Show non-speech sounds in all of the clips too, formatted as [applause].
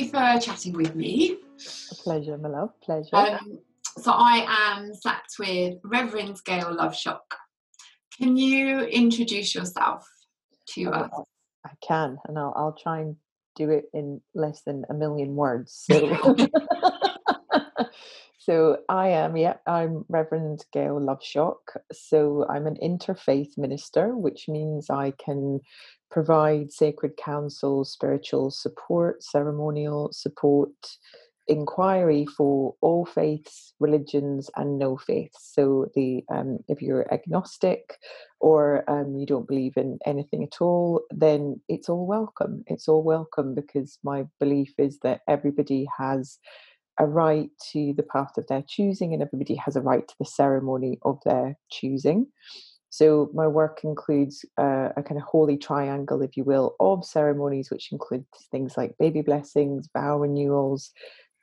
Cool. Well, thank you for chatting with me. A pleasure, my love. Pleasure. Um, so I am sat with Reverend Gail Love-Schock. Can you introduce yourself to Oh, us? I can, and I'll, I'll try and do it in less than a million words. [laughs] So, [laughs] so I am, yeah, I'm Reverend Gail Love-Schock. So I'm an interfaith minister, which means I can provide sacred counsel, spiritual support, ceremonial support, inquiry for all faiths, religions, and no faiths. So the um, if you're agnostic or um, you don't believe in anything at all, then it's all welcome. It's all welcome because my belief is that everybody has a right to the path of their choosing, and everybody has a right to the ceremony of their choosing. So my work includes uh, a kind of holy triangle, if you will, of ceremonies, which include things like baby blessings, vow renewals,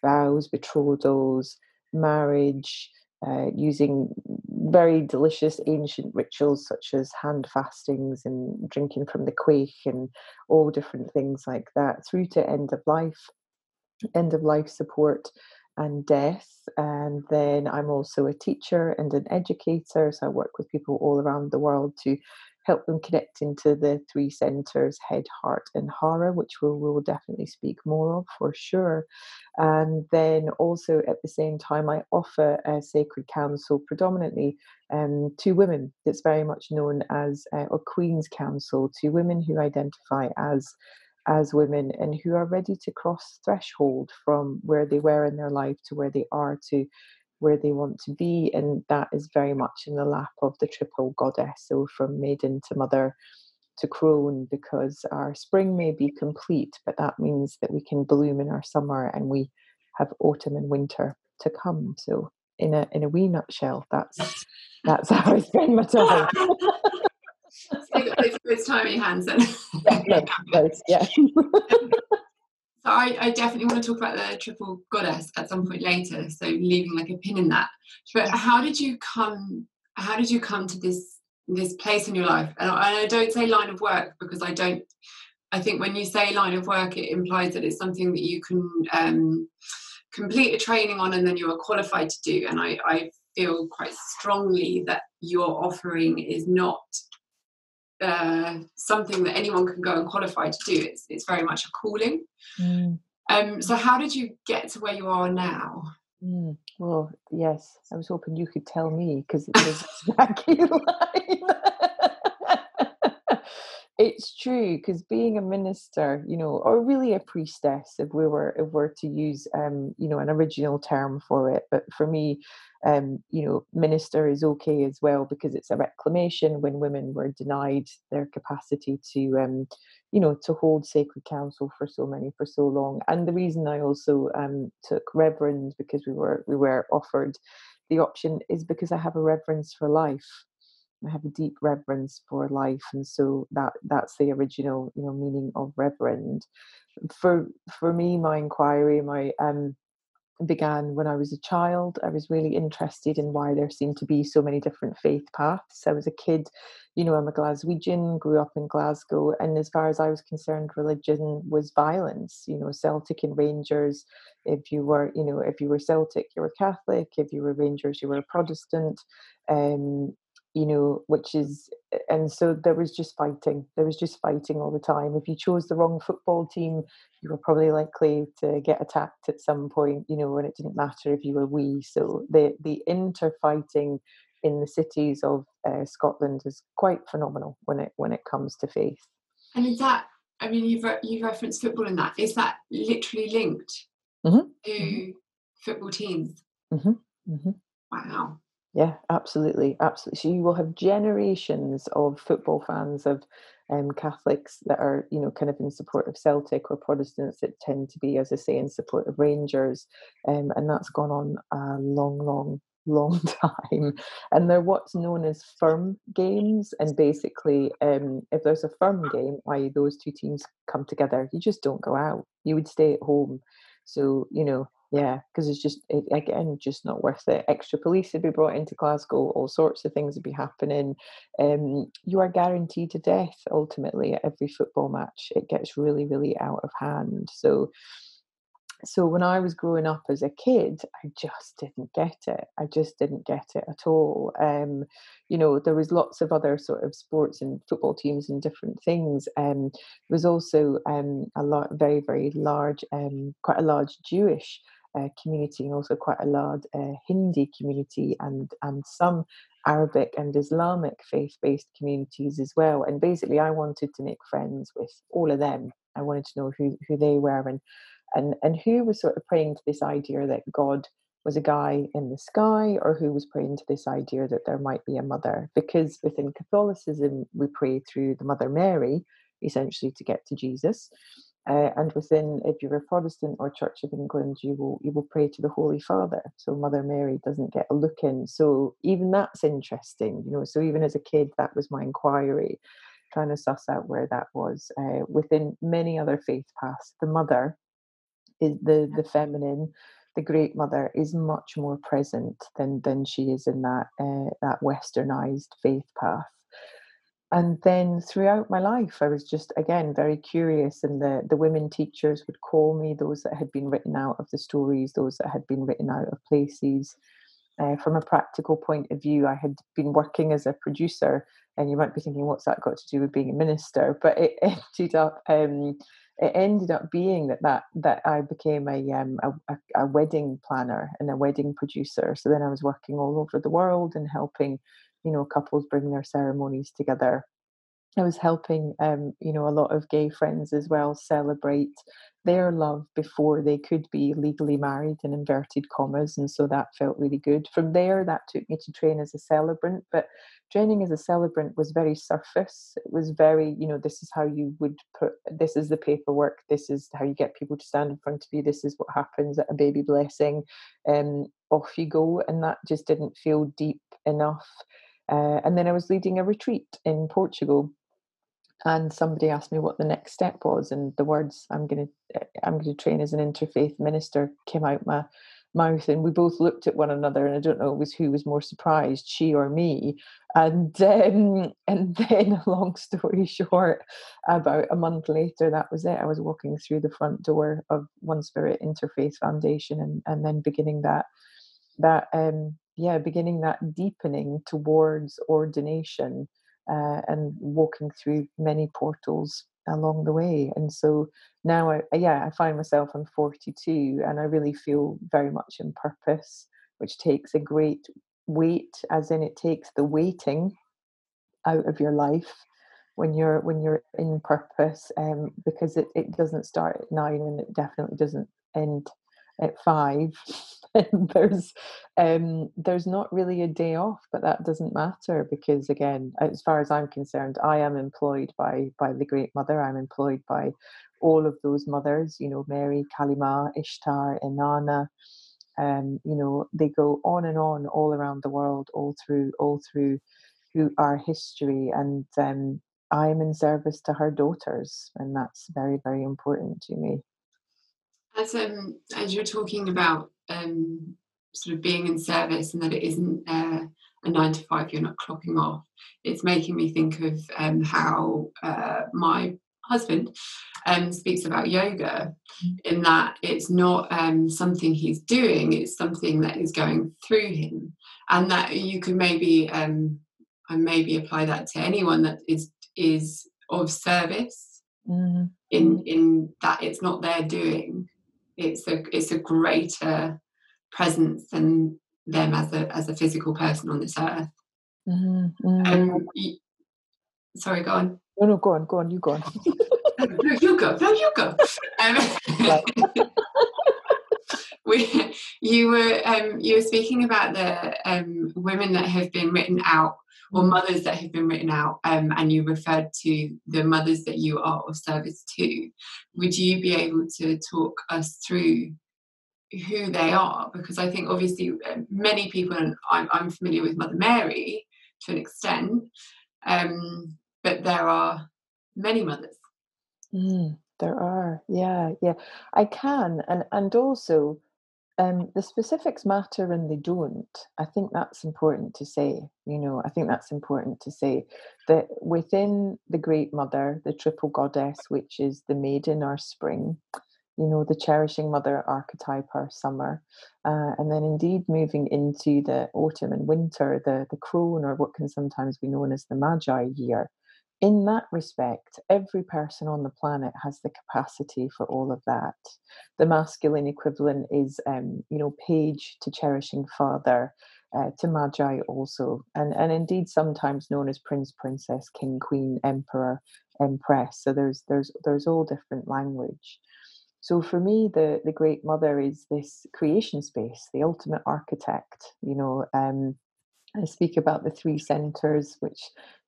vows, betrothals, marriage, uh, using very delicious ancient rituals such as hand fastings and drinking from the quaich and all different things like that, through to end of life, end of life support and death. And then I'm also a teacher and an educator, so I work with people all around the world to help them connect into the three centres head, heart, and hara, which we will definitely speak more of for sure. And then also at the same time, I offer a sacred counsel predominantly um, to women. It's very much known as uh, a Queen's Council to women who identify as as women and who are ready to cross threshold from where they were in their life to where they are to where they want to be and that is very much in the lap of the triple goddess. So from maiden to mother to crone because our spring may be complete but that means that we can bloom in our summer and we have autumn and winter to come. So in a in a wee nutshell that's [laughs] that's how i spend my time [laughs] So you've got loads of time in hands then. yeah, loads, [laughs] yeah. So I, I definitely want to talk about the triple goddess at some point later. So leaving like a pin in that. But how did you come? How did you come to this this place in your life? And I, and I don't say line of work because I don't. I think when you say line of work, it implies that it's something that you can um, complete a training on and then you are qualified to do. And I, I feel quite strongly that your offering is not uh, something that anyone can go and qualify to do. It's it's very much a calling. Mm, Um, so how did you get to where you are now? mm. Well, yes, I was hoping you could tell me because it's a wacky line. it's true because being a minister, you know, or really a priestess, if we were if we're to use um, you know, an original term for it, but for me, um, you know, minister is okay as well because it's a reclamation when women were denied their capacity to um, you know, to hold sacred counsel for so many for so long. And the reason I also um, took reverend because we were we were offered the option is because I have a reverence for life. I have a deep reverence for life, and so that that's the original you know meaning of reverend. For for me, my inquiry, my um, began when I was a child. I was really interested in why there seemed to be so many different faith paths. I was a kid, you know, I'm a Glaswegian, grew up in Glasgow, and as far as I was concerned, religion was violence. You know, Celtic and Rangers. If you were, you know, if you were Celtic, you were Catholic. If you were Rangers, you were a Protestant. Um, you know, which is, and so there was just fighting. There was just fighting all the time. If you chose the wrong football team, you were probably likely to get attacked at some point, you know, and it didn't matter if you were wee. So the the interfighting in the cities of uh, Scotland is quite phenomenal when it when it comes to faith. And is that? I mean, you've re- you referenced football in that. Is that literally linked Mhm, to mhm. football teams? hmm hmm Wow. Yeah, absolutely, absolutely. So you will have generations of football fans of um, Catholics that are, you know, kind of in support of Celtic or Protestants that tend to be, as I say, in support of Rangers, um, and that's gone on a long, long, [laughs] long time. And they're what's known as firm games, and basically, um, if there's a firm game, i.e., those two teams come together, you just don't go out. You would stay at home. So you know, yeah, because it's just it, again just not worth it. Extra police would be brought into Glasgow. All sorts of things would be happening. Um, you are guaranteed to death ultimately at every football match. It gets really, really out of hand. So so when I was growing up as a kid, I just didn't get it. I just didn't get it at all. Um, you know, there was lots of other sort of sports and football teams and different things. Um, there was also um, a lot, very, very large, um, quite a large Jewish uh, community, and also quite a large uh, Hindi community, and and some Arabic and Islamic faith-based communities as well. And basically, I wanted to make friends with all of them. I wanted to know who who they were and and and who was sort of praying to this idea that God was a guy in the sky or who was praying to this idea that there might be a mother because within Catholicism we pray through the Mother Mary essentially to get to Jesus. Uh, and within, if you're a Protestant or Church of England, you will you will pray to the Holy Father. So Mother Mary doesn't get a look in. So even that's interesting, you know. So even as a kid, that was my inquiry, trying to suss out where that was. Uh, within many other faith paths, the Mother is the the feminine the great mother is much more present than than she is in that uh, that westernized faith path and then throughout my life i was just again very curious and the the women teachers would call me those that had been written out of the stories those that had been written out of places uh, from a practical point of view i had been working as a producer and you might be thinking what's that got to do with being a minister [laughs] but it [laughs] ended up um, it ended up being that that that I became a um a, a, wedding planner and a wedding producer. So then I was working all over the world and helping, you know, couples bring their ceremonies together. I was helping, um, you know, a lot of gay friends as well celebrate their love before they could be legally married in inverted commas. And so that felt really good. From there, that took me to train as a celebrant. But training as a celebrant was very surface. It was very, you know, this is how you would put, this is the paperwork, this is how you get people to stand in front of you, this is what happens at a baby blessing. Um, off you go. And that just didn't feel deep enough. Uh, and then I was leading a retreat in Portugal and somebody asked me what the next step was and the words i'm going to i'm going to train as an interfaith minister came out my mouth and we both looked at one another and i don't know was who was more surprised she or me? And um, [laughs] and then [laughs] long story [laughs] short about a month later that was it i was walking through the front door of one spirit interfaith foundation and and then beginning that that um yeah beginning that deepening towards ordination uh, and walking through many portals along the way. And so now, I, yeah, I find myself, I'm 42, and I really feel very much in purpose, which takes a great weight, as in it takes the waiting out of your life when you're when you're in purpose um, because it, it doesn't start at nine and it definitely doesn't end at five [laughs] there's um, there's not really a day off, but that doesn't matter because again, as far as I'm concerned, I am employed by by the Great Mother. I'm employed by all of those mothers. You know, Mary, Kalima, Ishtar, Inanna. Um, you know, they go on and on all around the world, all through all through who our history, and um, I'm in service to her daughters, and that's very very important to me. As um as you're talking about um sort of being in service and that it isn't uh, a nine to five, you're not clocking off. It's making me think of um, how uh, my husband um, speaks about yoga in that it's not um, something he's doing, it's something that is going through him. And that you could maybe um, and maybe apply that to anyone that is is of service mm-hmm. in in that it's not their doing. It's a it's a greater presence than them as a as a physical person on this earth. Mm-hmm. Um, you, sorry, go on. No, no, go on, go on. You go on. [laughs] no, you go. No, you go. Um, [laughs] we, you were um, you were speaking about the um, women that have been written out or mothers that have been written out um, and you referred to the mothers that you are of service to would you be able to talk us through who they are because I think obviously uh, many people, and I'm, I'm familiar with Mother Mary to an extent, um, but there are many mothers. Mm, there are, yeah, yeah. I can, and and also Um, the specifics matter and they don't. I think that's important to say. You know, I think that's important to say that within the Great Mother, the triple goddess, which is the maiden or spring, you know, the cherishing mother archetype or summer, uh, and then indeed moving into the autumn and winter, the the crone or what can sometimes be known as the magi year in that respect, every person on the planet has the capacity for all of that. The masculine equivalent is, um, you know, page to cherishing father, uh, to magi also, and and indeed sometimes known as prince, princess, king, queen, emperor, empress. So there's there's there's all different language. So for me, the the great mother is this creation space, the ultimate architect. You know, um, I speak about the three centers, which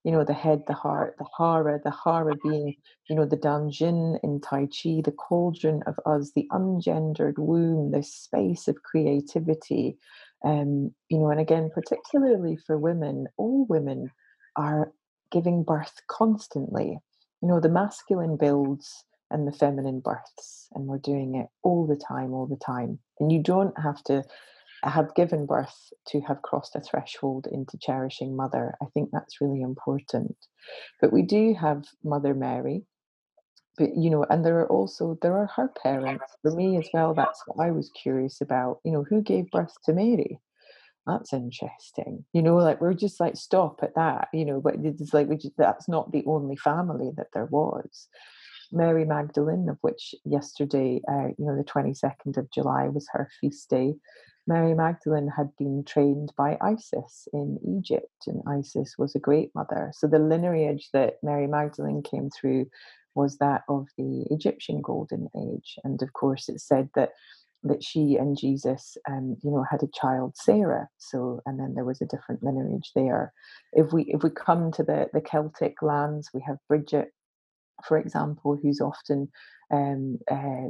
you know, the head, the heart, the hara, the hara being, you know, the danjin in Tai Chi, the cauldron of us, the ungendered womb, this space of creativity. Um, you know, and again, particularly for women, all women are giving birth constantly. You know, the masculine builds and the feminine births, and we're doing it all the time, all the time. And you don't have to have given birth to have crossed a threshold into cherishing mother. I think that's really important. But we do have Mother Mary, but you know, and there are also there are her parents. For me as well, that's what I was curious about. You know, who gave birth to Mary? That's interesting. You know, like we're just like stop at that. You know, but it's like we just, that's not the only family that there was. Mary Magdalene, of which yesterday, uh, you know, the 22nd of July was her feast day. Mary Magdalene had been trained by Isis in Egypt, and Isis was a great mother. So the lineage that Mary Magdalene came through was that of the Egyptian Golden Age, and of course, it's said that that she and Jesus, um, you know, had a child, Sarah. So, and then there was a different lineage there. If we if we come to the the Celtic lands, we have Bridget, for example, who's often um, uh,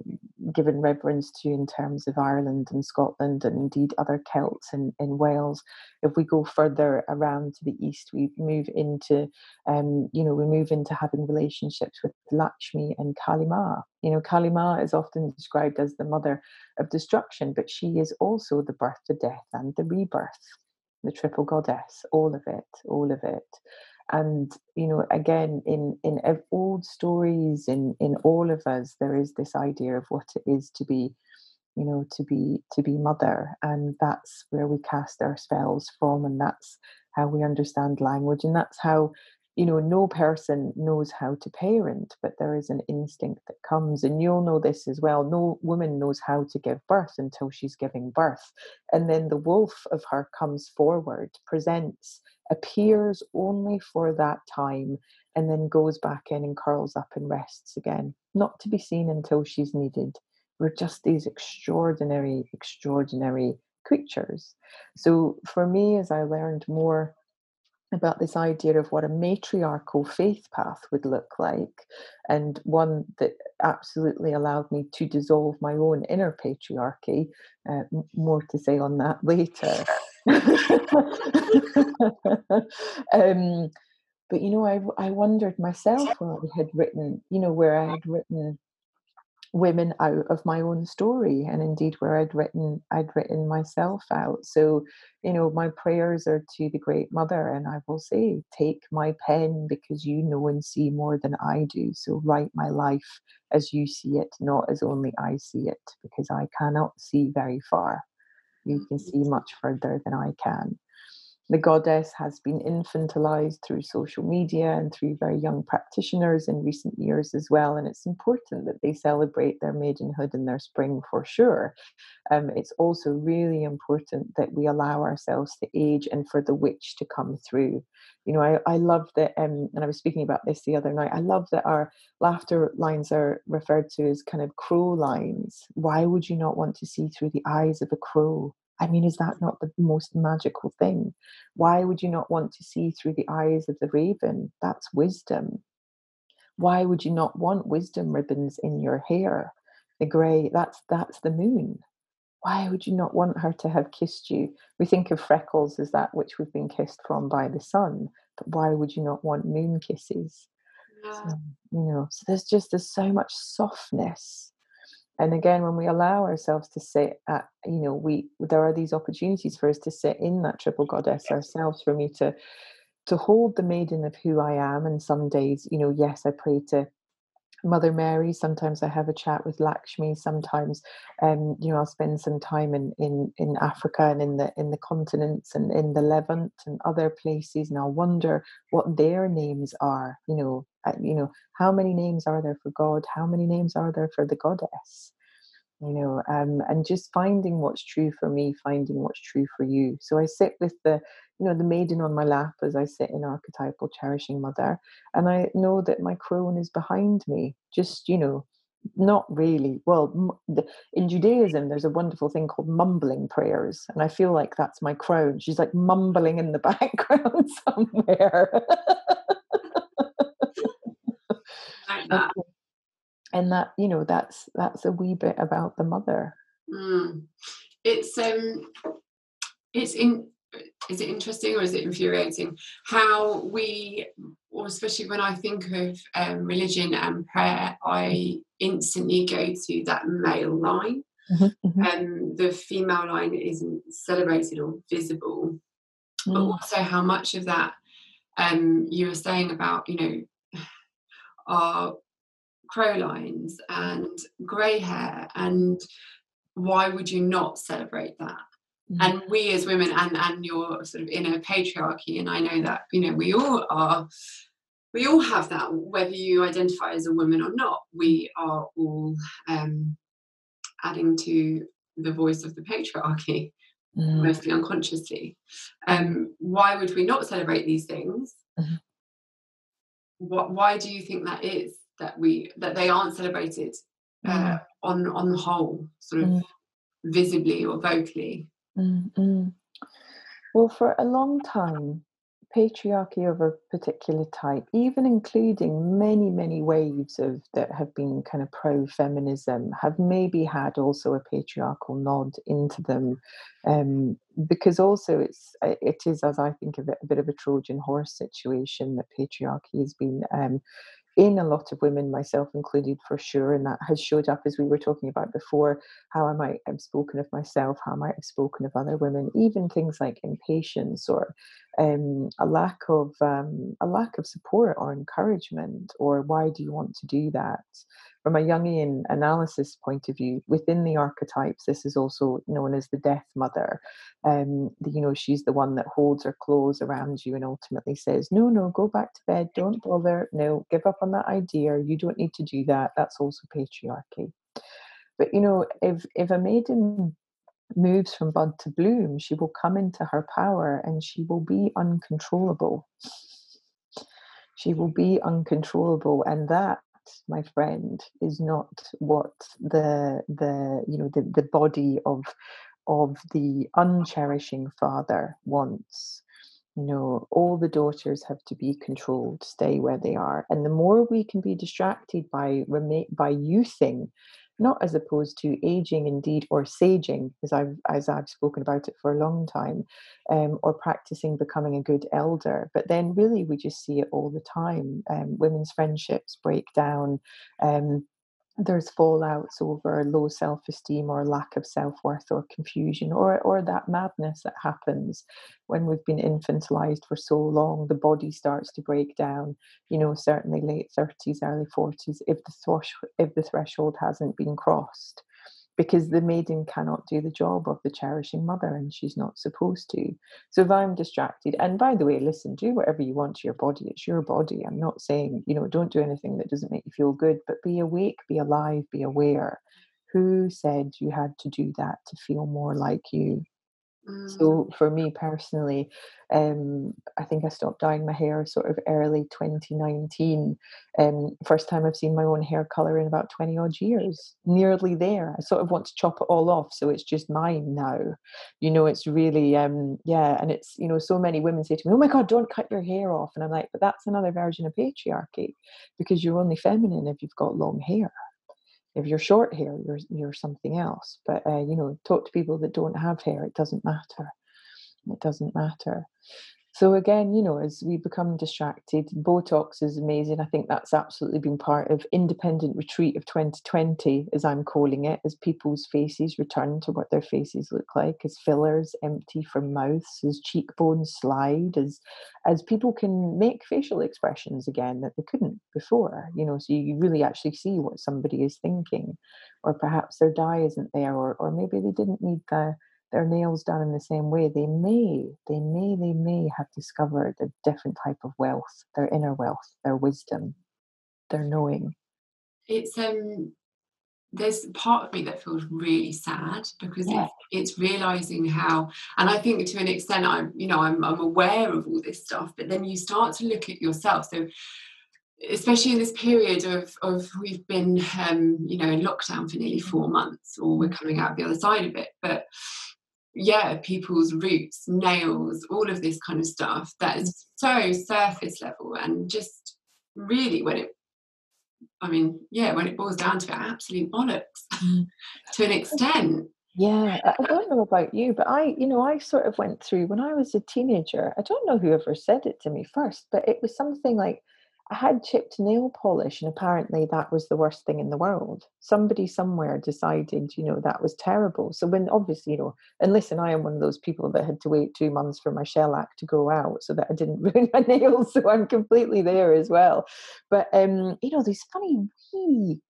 given reverence to in terms of Ireland and Scotland and indeed other Celts in, in Wales. If we go further around to the east, we move into, um, you know, we move into having relationships with Lakshmi and Kalima. You know, Kalima is often described as the mother of destruction, but she is also the birth, the death, and the rebirth the triple goddess, all of it, all of it and you know again in in old stories in in all of us there is this idea of what it is to be you know to be to be mother and that's where we cast our spells from and that's how we understand language and that's how you know no person knows how to parent but there is an instinct that comes and you'll know this as well no woman knows how to give birth until she's giving birth and then the wolf of her comes forward presents appears only for that time and then goes back in and curls up and rests again, not to be seen until she's needed. We're just these extraordinary, extraordinary creatures. So for me, as I learned more about this idea of what a matriarchal faith path would look like, and one that absolutely allowed me to dissolve my own inner patriarchy. Uh, more to say on that later. [laughs] um, but you know, I I wondered myself where I had written, you know, where I had written women out of my own story and indeed where I'd written I'd written myself out. So, you know, my prayers are to the great mother and I will say, take my pen because you know and see more than I do. So write my life as you see it, not as only I see it, because I cannot see very far. You can see much further than I can. The goddess has been infantilized through social media and through very young practitioners in recent years as well. And it's important that they celebrate their maidenhood and their spring for sure. Um, it's also really important that we allow ourselves to age and for the witch to come through. You know, I, I love that, um, and I was speaking about this the other night. I love that our laughter lines are referred to as kind of crow lines. Why would you not want to see through the eyes of a crow? I mean, is that not the most magical thing? Why would you not want to see through the eyes of the raven? That's wisdom. Why would you not want wisdom ribbons in your hair? The grey, that's that's the moon. Why would you not want her to have kissed you? We think of freckles as that which we've been kissed from by the sun, but why would you not want moon kisses? Yeah. So, you know, so there's just there's so much softness and again when we allow ourselves to sit at you know we there are these opportunities for us to sit in that triple goddess ourselves for me to to hold the maiden of who i am and some days you know yes i pray to Mother Mary. Sometimes I have a chat with Lakshmi. Sometimes, um, you know, I'll spend some time in, in in Africa and in the in the continents and in the Levant and other places, and I'll wonder what their names are. You know, you know, how many names are there for God? How many names are there for the goddess? you know um, and just finding what's true for me finding what's true for you so i sit with the you know the maiden on my lap as i sit in archetypal cherishing mother and i know that my crone is behind me just you know not really well in judaism there's a wonderful thing called mumbling prayers and i feel like that's my crone she's like mumbling in the [laughs] background somewhere [laughs] that and that you know that's that's a wee bit about the mother mm. it's um it's in is it interesting or is it infuriating how we or especially when i think of um, religion and prayer i instantly go to that male line mm-hmm, mm-hmm. Um, the female line isn't celebrated or visible mm. but also how much of that um, you were saying about you know our crowlines and grey hair and why would you not celebrate that mm-hmm. and we as women and and you're sort of in a patriarchy and i know that you know we all are we all have that whether you identify as a woman or not we are all um, adding to the voice of the patriarchy mm. mostly unconsciously um, why would we not celebrate these things mm-hmm. What why do you think that is that we that they aren't celebrated uh, mm. on on the whole, sort of mm. visibly or vocally. Mm-hmm. Well, for a long time, patriarchy of a particular type, even including many, many waves of that have been kind of pro-feminism, have maybe had also a patriarchal nod into them, um, because also it's it is, as I think of it, a bit of a Trojan horse situation that patriarchy has been um, in a lot of women, myself included, for sure. And that has showed up as we were talking about before how I might have spoken of myself, how I might have spoken of other women, even things like impatience or um, a lack of um, a lack of support or encouragement, or why do you want to do that? From a Jungian analysis point of view, within the archetypes, this is also known as the death mother. Um, you know, she's the one that holds her clothes around you and ultimately says, "No, no, go back to bed. Don't bother. No, give up on that idea. You don't need to do that." That's also patriarchy. But you know, if if a maiden moves from bud to bloom, she will come into her power and she will be uncontrollable. She will be uncontrollable, and that my friend is not what the the you know the, the body of of the uncherishing father wants you know all the daughters have to be controlled stay where they are and the more we can be distracted by by youthing not as opposed to aging indeed or saging as i've as i've spoken about it for a long time um, or practicing becoming a good elder. But then really we just see it all the time. Um, women's friendships break down um, there's fallouts over low self-esteem or lack of self-worth or confusion or or that madness that happens when we've been infantilized for so long the body starts to break down. You know certainly late 30s early 40s if the thresh- if the threshold hasn't been crossed because the maiden cannot do the job of the cherishing mother and she's not supposed to. So if I'm distracted, and by the way, listen, do whatever you want to your body, it's your body. I'm not saying, you know, don't do anything that doesn't make you feel good, but be awake, be alive, be aware. Who said you had to do that to feel more like you? Mm. So for me personally, um, I think I stopped dyeing my hair sort of early 2019. Um, first time I've seen my own hair color in about 20 odd years. Nearly there. I sort of want to chop it all off, so it's just mine now. You know, it's really um, yeah, and it's you know, so many women say to me, "Oh my God, don't cut your hair off," and I'm like, but that's another version of patriarchy because you're only feminine if you've got long hair if you're short hair you're you're something else but uh, you know talk to people that don't have hair it doesn't matter. It doesn't matter so again, you know, as we become distracted, Botox is amazing. I think that's absolutely been part of independent retreat of 2020, as I'm calling it, as people's faces return to what their faces look like, as fillers empty from mouths, as cheekbones slide, as as people can make facial expressions again that they couldn't before. You know, so you really actually see what somebody is thinking, or perhaps their dye isn't there, or or maybe they didn't need the their nails done in the same way, they may, they may, they may have discovered a different type of wealth, their inner wealth, their wisdom, their knowing. It's um there's part of me that feels really sad because yeah. it's, it's realizing how and i think to an extent i'm you know I'm, I'm aware of all this stuff but then you start to look at yourself so especially in this period of, of we've been um, you know in lockdown for nearly four months or we're coming out the other side of it but yeah, people's roots, nails, all of this kind of stuff that is so surface level and just really when it I mean, yeah, when it boils down to it, absolute bollocks mm. [laughs] to an extent. Yeah, I don't know about you, but I, you know, I sort of went through when I was a teenager. I don't know whoever said it to me first, but it was something like I had chipped nail polish, and apparently that was the worst thing in the world. Somebody somewhere decided, you know, that was terrible. So when obviously, you know, and listen, I am one of those people that had to wait two months for my shellac to go out so that I didn't [laughs] ruin my nails. So I'm completely there as well. But um, you know, these funny wee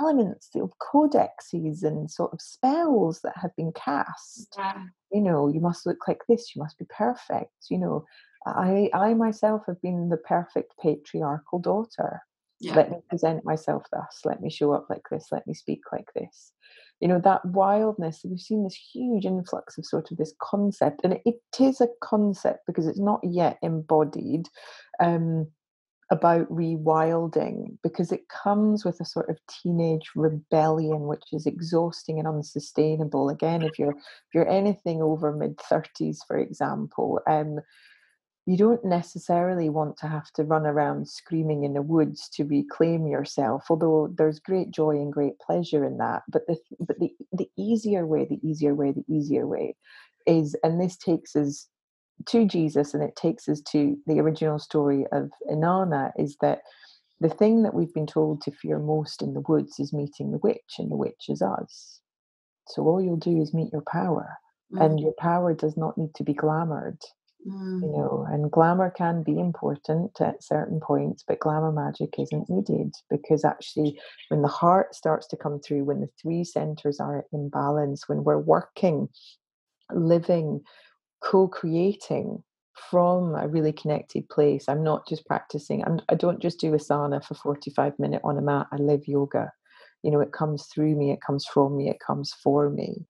elements of codexes and sort of spells that have been cast. Yeah. You know, you must look like this, you must be perfect, you know. I, I myself have been the perfect patriarchal daughter. Yeah. Let me present myself thus. Let me show up like this. Let me speak like this. You know, that wildness, we've seen this huge influx of sort of this concept, and it, is a concept because it's not yet embodied. Um, about rewilding because it comes with a sort of teenage rebellion which is exhausting and unsustainable again if you're if you're anything over mid 30s for example um you don't necessarily want to have to run around screaming in the woods to reclaim yourself although there's great joy and great pleasure in that but the but the, the easier way the easier way the easier way is and this takes us to jesus and it takes us to the original story of inanna is that the thing that we've been told to fear most in the woods is meeting the witch and the witch is us so all you'll do is meet your power mm. and your power does not need to be glamored Mm. You know, and glamour can be important at certain points, but glamour magic isn't needed because actually, when the heart starts to come through, when the three centers are in balance, when we're working, living, co creating from a really connected place, I'm not just practicing, I'm, I don't just do asana for 45 minutes on a mat, I live yoga. You know, it comes through me, it comes from me, it comes for me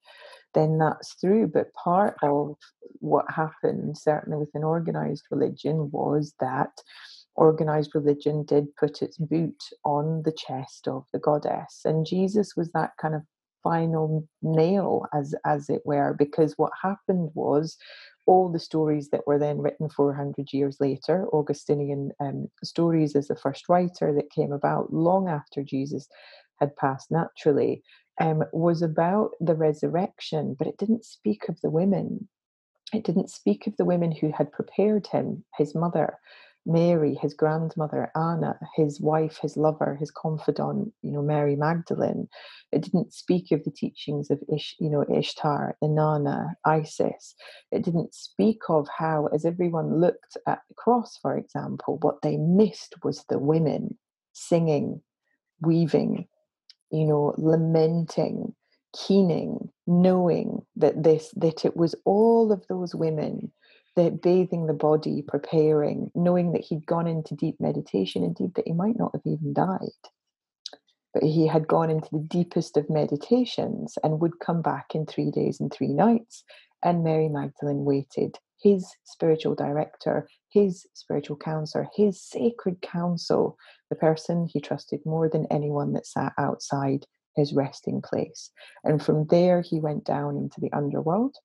then that's through. But part of what happened, certainly within organized religion, was that organized religion did put its boot on the chest of the goddess. And Jesus was that kind of final nail, as, as it were, because what happened was all the stories that were then written 400 years later, Augustinian um, stories as the first writer that came about long after Jesus had passed naturally, um, was about the resurrection, but it didn't speak of the women. It didn't speak of the women who had prepared him, his mother, Mary, his grandmother, Anna, his wife, his lover, his confidant, you know, Mary Magdalene. It didn't speak of the teachings of Ish, you know, Ishtar, Inanna, Isis. It didn't speak of how, as everyone looked at the cross, for example, what they missed was the women singing, weaving, you know, lamenting, keening, knowing that this that it was all of those women that bathing the body, preparing, knowing that he'd gone into deep meditation, indeed that he might not have even died. But he had gone into the deepest of meditations and would come back in three days and three nights. And Mary Magdalene waited. His spiritual director, his spiritual counselor, his sacred counsel, the person he trusted more than anyone that sat outside his resting place. And from there, he went down into the underworld,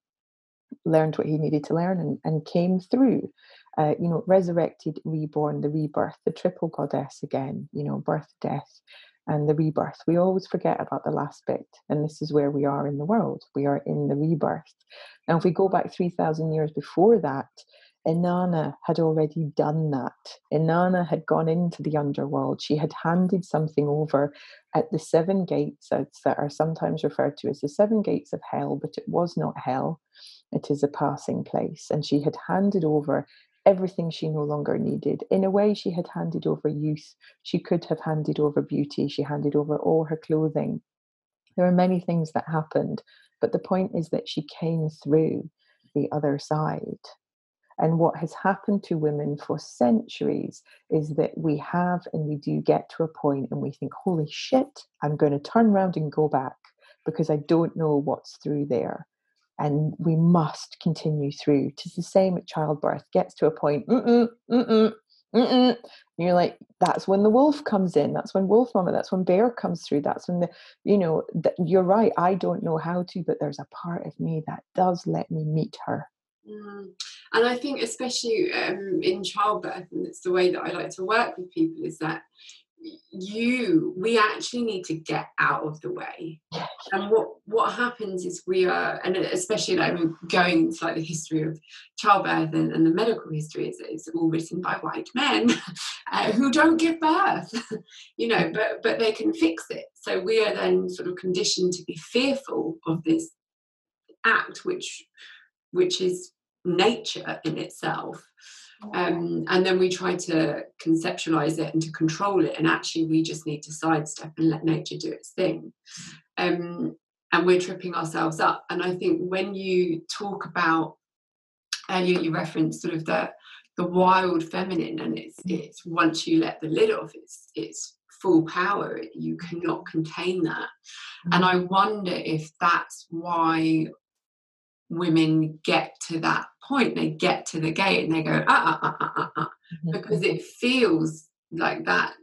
learned what he needed to learn, and, and came through. Uh, you know, resurrected, reborn, the rebirth, the triple goddess again, you know, birth, death, and the rebirth. We always forget about the last bit, and this is where we are in the world. We are in the rebirth. Now, if we go back 3,000 years before that, Inanna had already done that. Inanna had gone into the underworld. She had handed something over at the seven gates that are sometimes referred to as the seven gates of hell, but it was not hell. It is a passing place. And she had handed over everything she no longer needed. In a way, she had handed over youth. She could have handed over beauty. She handed over all her clothing. There are many things that happened, but the point is that she came through the other side. And what has happened to women for centuries is that we have and we do get to a point and we think, holy shit, I'm going to turn around and go back because I don't know what's through there. And we must continue through. It's the same at childbirth. Gets to a point, mm-mm, mm-mm, mm-mm. You're like, that's when the wolf comes in. That's when wolf mama. That's when bear comes through. That's when the, you know, you're right. I don't know how to, but there's a part of me that does let me meet her. Mm. And I think, especially um, in childbirth, and it's the way that I like to work with people, is that you we actually need to get out of the way. And what what happens is we are and especially like going into like the history of childbirth and, and the medical history is it's all written by white men [laughs] uh, who don't give birth [laughs] you know but but they can fix it. So we are then sort of conditioned to be fearful of this act which which is nature in itself. Um, and then we try to conceptualize it and to control it, and actually, we just need to sidestep and let nature do its thing. Um, and we're tripping ourselves up. And I think when you talk about earlier, you referenced sort of the the wild feminine, and it's it's once you let the lid off, it's it's full power. You cannot contain that. And I wonder if that's why women get to that point, they get to the gate and they go, ah, ah, ah, ah, ah, because it feels like that.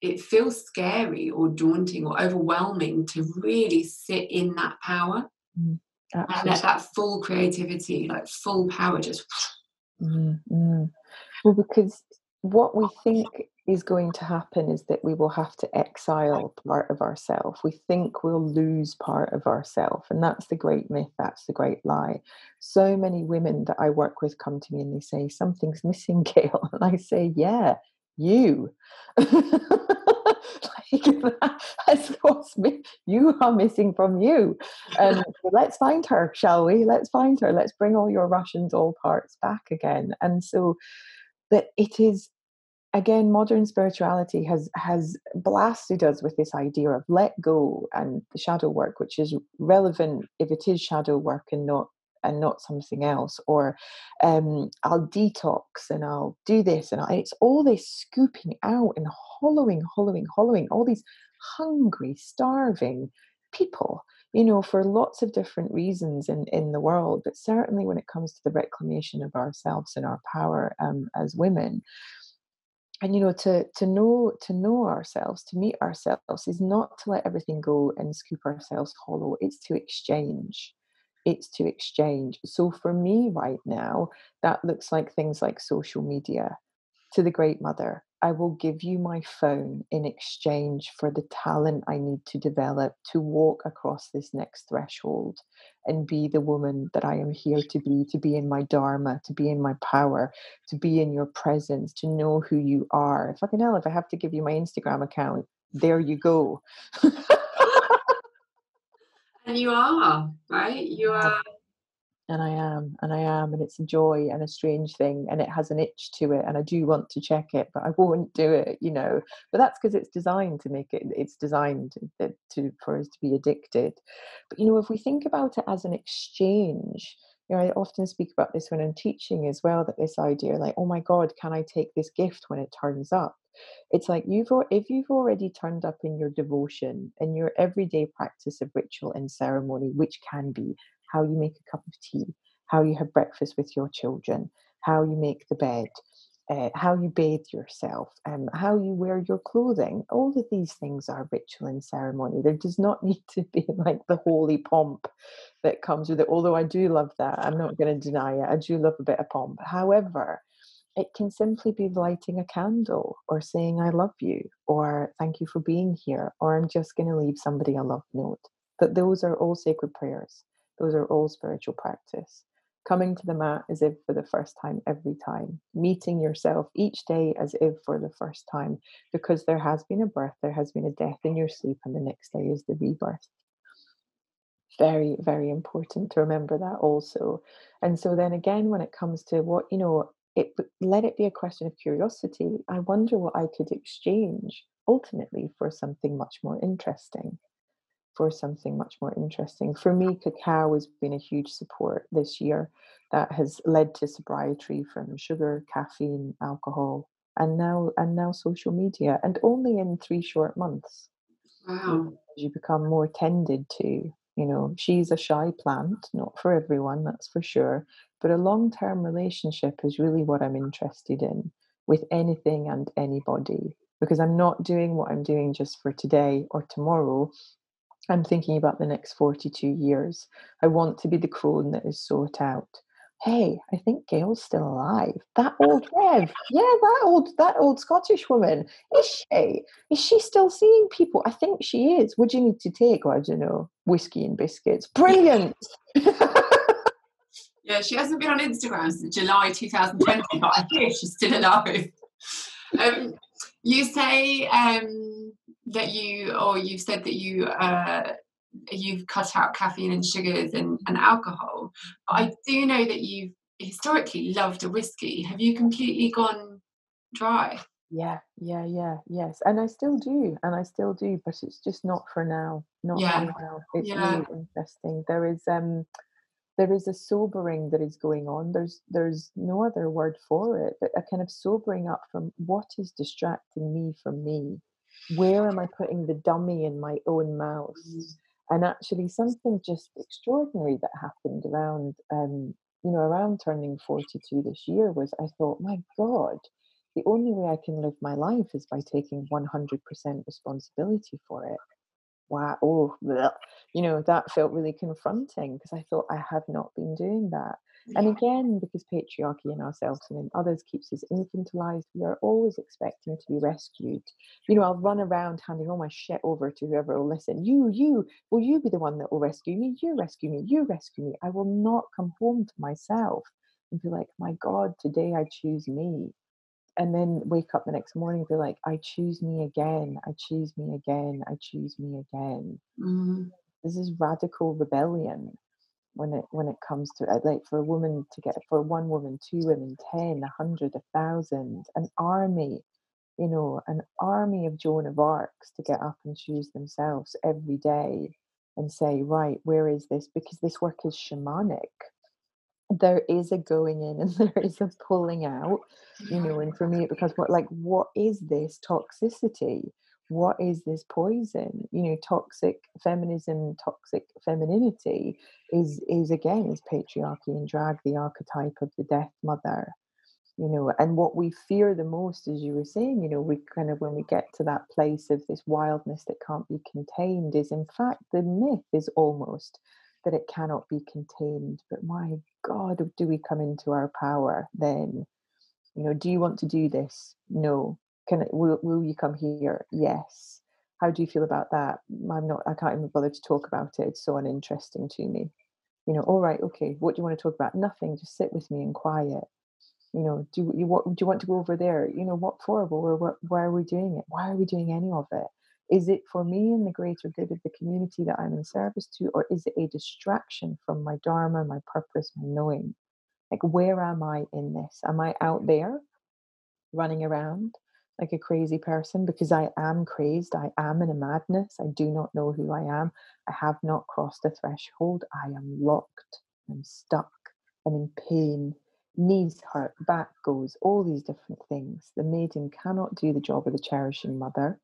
It feels scary or daunting or overwhelming to really sit in that power mm, and let that full creativity, like full power, just. Mm-hmm. Well, because what we oh, think is going to happen is that we will have to exile part of ourselves. We think we'll lose part of ourselves. And that's the great myth, that's the great lie. So many women that I work with come to me and they say, Something's missing, [laughs] Gail. And I say, Yeah, you. [laughs] like [laughs] that's what's me. You are missing from you. And so let's find her, shall we? Let's find her. Let's bring all your Russian doll parts back again. And so that it is again modern spirituality has has blasted us with this idea of let go and the shadow work which is relevant if it is shadow work and not and not something else or um, i'll detox and i'll do this and I, it's all this scooping out and hollowing hollowing hollowing all these hungry starving people you know for lots of different reasons in in the world but certainly when it comes to the reclamation of ourselves and our power um, as women and you know to to know to know ourselves to meet ourselves is not to let everything go and scoop ourselves hollow. It's to exchange. It's to exchange. So for me right now that looks like things like social media to the great mother I will give you my phone in exchange for the talent I need to develop to walk across this next threshold and be the woman that I am here to be, to be in my Dharma, to be in my power, to be in your presence, to know who you are. Fucking hell, if I have to give you my Instagram account, there you go. [laughs] and you are, right? You are and I am, and I am, and it's a joy and a strange thing, and it has an itch to it, and I do want to check it, but I won't do it, you know. But that's because it's designed to make it. It's designed to, for us to be addicted. But you know, if we think about it as an exchange, you know, I often speak about this when I'm teaching as well. That this idea, like, oh my God, can I take this gift when it turns up? It's like you've if you've already turned up in your devotion and your everyday practice of ritual and ceremony, which can be how you make a cup of tea, how you have breakfast with your children, how you make the bed, uh, how you bathe yourself, um, how you wear your clothing. All of these things are ritual and ceremony. There does not [laughs] need to be like the holy pomp that comes with it, although I do love that. I'm not going to deny it. I do love a bit of pomp. However, it can simply be lighting a candle or saying, I love you, or thank you for being here, or I'm just going to leave somebody a love note. But those are all sacred prayers. Those are all spiritual practice coming to the mat as if for the first time every time, meeting yourself each day as if for the first time, because there has been a birth, there has been a death in your sleep, and the next day is the rebirth. Very, very important to remember that also. And so then again, when it comes to what, you know, it let it be a question of curiosity. I wonder what I could exchange ultimately for something much more interesting for something much more interesting. For me, cacao has been a huge support this year that has led to sobriety from sugar, caffeine, alcohol, and now and now social media, and only in three short months. Wow. You become more tended to. You know, she's a shy plant, not for everyone, that's for sure. But a long term relationship is really what I'm interested in with anything and anybody because I'm not doing what I'm doing just for today or tomorrow. I'm thinking about the next 42 years. I want to be the crone that is sought out. Hey, I think Gail's still alive. That old Rev, yeah, that old that old Scottish woman. Is she? Is she still seeing people? I think she is. Would you need to take? Oh, I don't know, whiskey and biscuits. Brilliant. [laughs] yeah, she hasn't been on Instagram since July 2020, but I think she's still alive. Um, you say um, that you, or you've said that you, uh, you've cut out caffeine and sugars and, and alcohol. But I do know that you've historically loved a whiskey. Have you completely gone dry? Yeah, yeah, yeah, yes. And I still do, and I still do, but it's just not for now. Not yeah. for now. It's yeah. really interesting. There is um there is a sobering that is going on. There's there's no other word for it, but a kind of sobering up from what is distracting me from me. Where am I putting the dummy in my own mouth? Mm. And actually, something just extraordinary that happened around, um, you know, around turning 42 this year was I thought, my God, the only way I can live my life is by taking 100% responsibility for it wow, oh, bleh. you know, that felt really confronting because I thought I have not been doing that. And again, because patriarchy in ourselves and in others keeps us infantilized, we are always expecting to be rescued. You know, I'll run around handing all my shit over to whoever will listen. You, you, will you be the one that will rescue me? You rescue me, you rescue me. I will not come home to myself and be like, my God, today I choose me and then wake up the next morning and be like, I choose me again, I choose me again, I choose me again. Mm-hmm. This is radical rebellion when it when it comes to it. Like for a woman to get for one woman, two women, ten, a hundred, a thousand, an army, you know, an army of Joan of Arcs to get up and choose themselves every day and say, right, where is this? Because this work is shamanic there is a going in [laughs] and there is a pulling out you know and for me it becomes what like what is this toxicity what is this poison you know toxic feminism toxic femininity is is again is patriarchy and drag the archetype of the death mother you know and what we fear the most as you were saying you know we kind of when we get to that place of this wildness that can't be contained is in fact the myth is almost that it cannot be contained. But my God, do we come into our power then? You know, do you want to do this? No. Can will, will you come here? Yes. How do you feel about that? Mm, I'm not, I can't even bother to talk about it. It's so uninteresting to me. You know, all right, okay, what do you want to talk about? Nothing, just sit with me in quiet. You know, do you what do you want to go over there? You know, what for? Why are we doing it? Why are we doing any of it? Is it for me and the greater good of the community that I'm in service to, or is it a distraction from my dharma, my purpose, my knowing? Like, where am I in this? Am I out there running around like a crazy person? Because I am crazed. I am in a madness. I do not know who I am. I have not crossed a threshold. I am locked. I'm stuck. I'm in pain. Knees hurt, back goes, all these different things. The maiden cannot do the job of the cherishing mother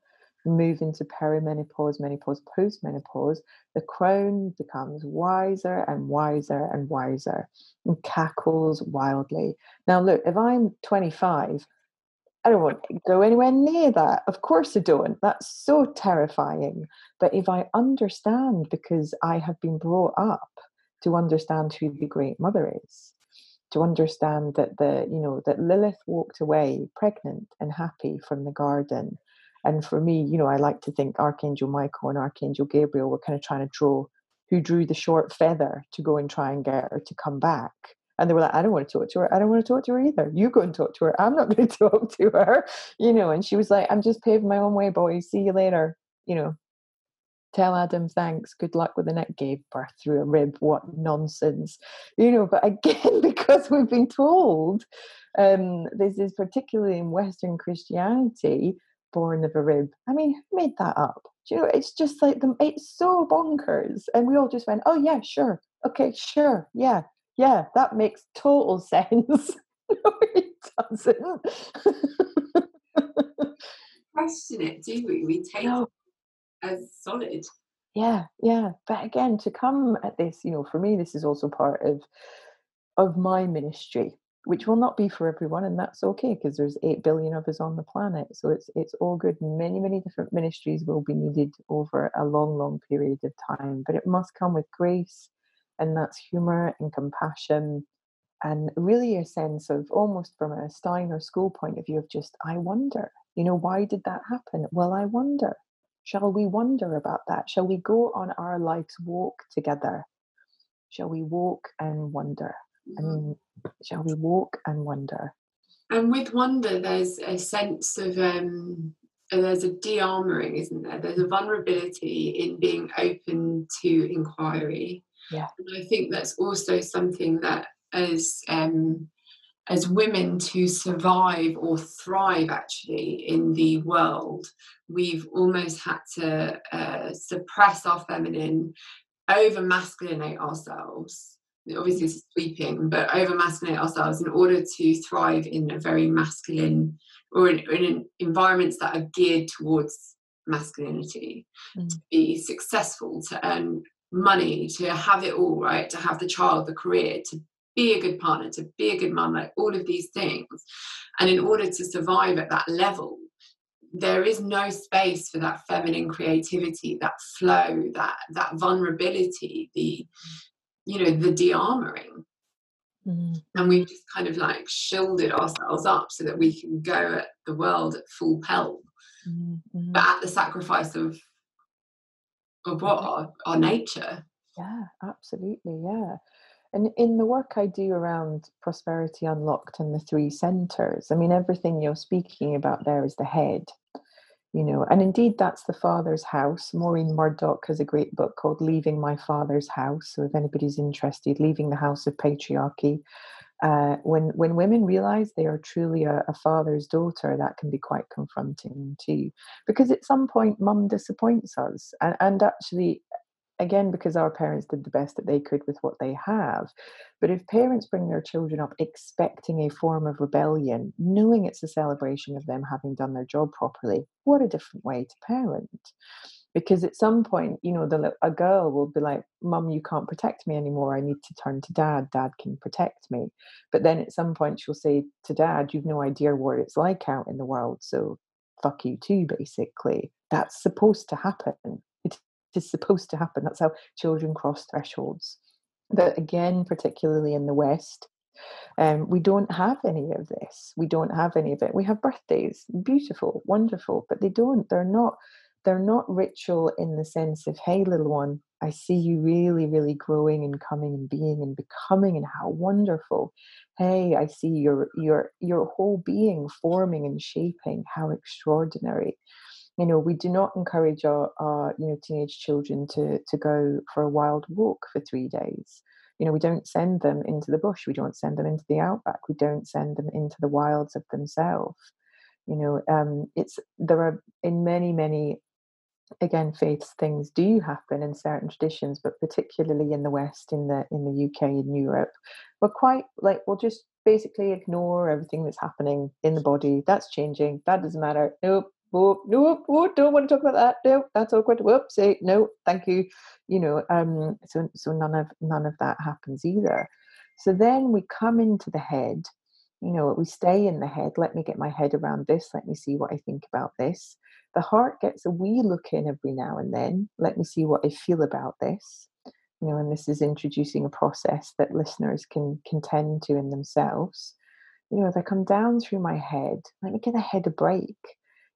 move into perimenopause, menopause, postmenopause, the crone becomes wiser and wiser and wiser and cackles wildly. Now, look, if I'm 25, I don't want to go anywhere near that. Of course, I don't. That's so terrifying. But if I understand, because I have been brought up to understand who the Great Mother is, to understand that the you know that Lilith walked away pregnant and happy from the garden and for me, you know, I like to think Archangel Michael and Archangel Gabriel were kind of trying to draw who drew the short feather to go and try and get her to come back. And they were like, I don't want to talk to her. I don't want to talk to her either. You go and talk to her. I'm not [laughs] going to talk to her. You know, and she was like, I'm just paving my own way, boys. See you later. You know, tell Adam thanks. Good luck with the neck. Gave birth through a rib. What nonsense. You know, but [laughs] again, because we've been told um, this is particularly in Western Christianity, born of a rib. I mean, who made that up? Do you know, it's just like the, it's so bonkers. And we all just went, oh, yeah, sure. Okay, sure. Yeah, yeah, that makes total [laughs] sense. no, it doesn't. Question it, do we? We take no. it as solid. Yeah, yeah. But again, to come at this, you know, for me, this is also part of of my ministry which will not be for everyone and that's okay because there's 8 billion of us on the planet so it's it's all good many many different ministries will be needed over a long long period of time but it must come with grace and that's humor and compassion and really a sense of almost from a steiner school point of view of just i wonder you know why did that happen well i wonder shall we wonder about that shall we go on our life's walk together shall we walk and wonder I mean, shall we walk and wonder? And with wonder, there's a sense of um, there's a de-armoring, isn't there? There's a vulnerability in being open to inquiry. Yeah. And I think that's also something that as um, as women to survive or thrive actually in the world, we've almost had to uh, suppress our feminine, over masculinate ourselves obviously it's sweeping, but over masculinate ourselves in order to thrive in a very masculine or in, in environments that are geared towards masculinity, mm. to be successful, to earn money, to have it all, right? To have the child, the career, to be a good partner, to be a good mum, like all of these things. And in order to survive at that level, there is no space for that feminine creativity, that flow, that that vulnerability, the you know the de-armoring mm-hmm. and we've just kind of like shielded ourselves up so that we can go at the world at full pelt mm-hmm. but at the sacrifice of of what mm-hmm. our, our mm-hmm. nature. Yeah absolutely yeah. And in the work I do around prosperity unlocked and the three centers, I mean, everything you're speaking about there is the head you know and indeed that's the father's house. Maureen murdock has a great book called leaving my father's house so if anybody's interested leaving the house of patriarchy uh, when when women realize they are truly a, a, father's daughter that can be quite confronting too because at some point mum disappoints us and, and actually again because our parents did the best that they could with what they have but if parents bring their children up expecting a form of rebellion knowing it's a celebration of them having done their job properly what a different way to parent because at some point you know the a girl will be like mum you can't protect me anymore i need to turn to dad dad can protect me but then at some point she'll say to dad you've no idea what it's like out in the world so fuck you too basically that's supposed to happen it is supposed to happen. That's how children cross thresholds. But again, particularly in the West, um, we don't have any of this. We don't have any of it. We have birthdays, beautiful, wonderful, but they don't. They're not. They're not ritual in the sense of, "Hey, little one, I see you really, really growing and coming and being and becoming, and how wonderful. Hey, I see your your your whole being forming and shaping. How extraordinary." you know we do not encourage our, our you know teenage children to to go for a wild walk for three days you know we don't send them into the bush we don't send them into the outback we don't send them into the wilds of themselves you know um it's there are in many many again faiths things do happen in certain traditions but particularly in the west in the in the uk in europe we're quite like we'll just basically ignore everything that's happening in the body that's changing that doesn't matter nope whoop, nope, whoop, don't want to talk about that. No, that's awkward. whoops say no, thank you. You know, um, so so none of none of that happens either. So then we come into the head. You know, we stay in the head. Let me get my head around this. Let me see what I think about this. The heart gets a wee look in every now and then. Let me see what I feel about this. You know, and this is introducing a process that listeners can can tend to in themselves. You know, they come down through my head. Let me get the head a break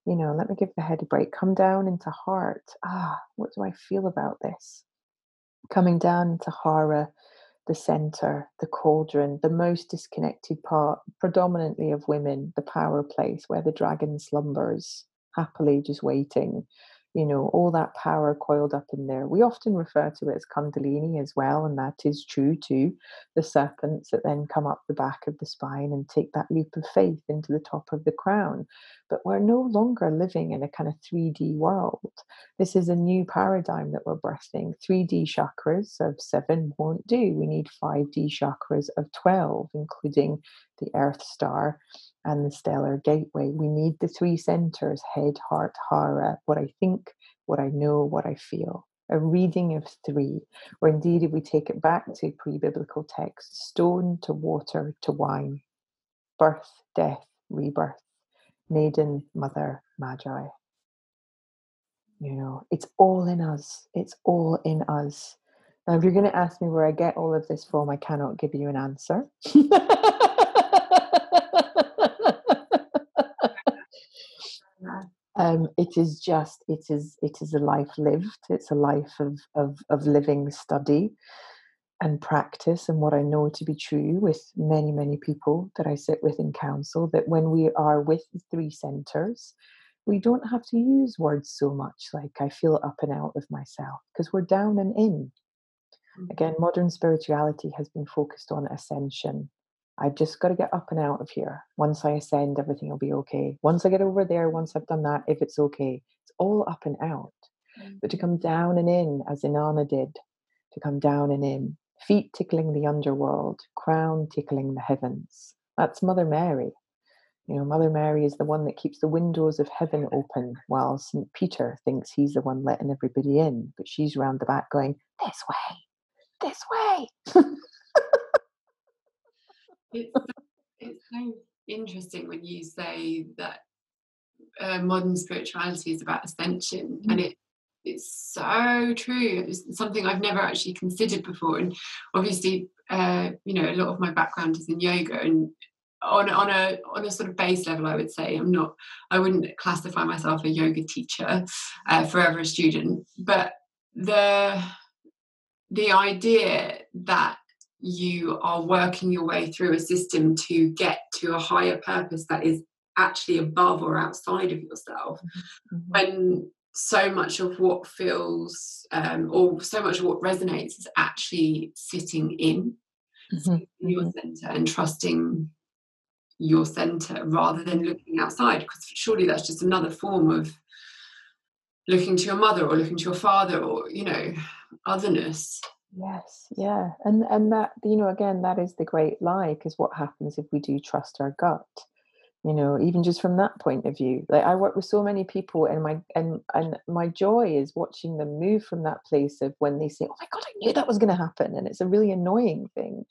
you know, let me give the head a break. Come down into heart. Ah, what do I feel about this? Coming down into hara, the center, the cauldron, the most disconnected part, predominantly of women, the power place where the dragon slumbers, happily just waiting you know, all that power coiled up in there. We often refer to it as Kundalini as well, and that is true too. The serpents that then come up the back of the spine and take that leap of faith into the top of the crown. But we're no longer living in a kind of 3D world. This is a new paradigm that we're birthing. 3D chakras of seven won't do. We need 5D chakras of 12, including the Earth Star and the stellar gateway. We need the three centers head, heart, hara, what I think, what I know, what I feel. A reading of three, or indeed, if we take it back to pre biblical text, stone to water to wine, birth, death, rebirth, maiden, mother, magi. You know, it's all in us. It's all in us. Now, if you're going to ask me where I get all of this from, I cannot give you an answer. [laughs] um, it is just it is it is a life lived it's a life of, of of living study and practice and what i know to be true with many many people that i sit with in council that when we are with the three centers we don't have to use words so much like i feel up and out of myself because we're down and in again mm-hmm. modern spirituality has been focused on ascension I've just got to get up and out of here. Once I ascend, everything will be okay. Once I get over there, once I've done that, if it's okay, it's all up and out. Mm-hmm. But to come down and in, as Inanna did, to come down and in, feet tickling the underworld, crown tickling the heavens. That's Mother Mary. You know, Mother Mary is the one that keeps the windows of heaven open while St. Peter thinks he's the one letting everybody in. But she's round the back going, This way, this way. it's, it's so interesting when you say that uh, modern spirituality is about ascension mm. and it it's so true it's something i've never actually considered before and obviously uh, you know a lot of my background is in yoga and on, on a on a sort of base level i would say i'm not i wouldn't classify myself a yoga teacher uh, forever a student but the the idea that you are working your way through a system to get to a higher purpose that is actually above or outside of yourself mm-hmm. mm-hmm. when so much of what feels um, or so much of what resonates is actually sitting in mm-hmm. your mm-hmm. center and trusting your center rather than looking outside because surely that's just another form of looking to your mother or looking to your father or you know otherness Yes, yeah. And and that you know again that is the great lie because what happens if we do trust our gut? You know, even just from that point of view. Like I work with so many people and my and and my joy is watching them move from that place of when they say, "Oh my god, I knew that was going to happen." And it's a really annoying thing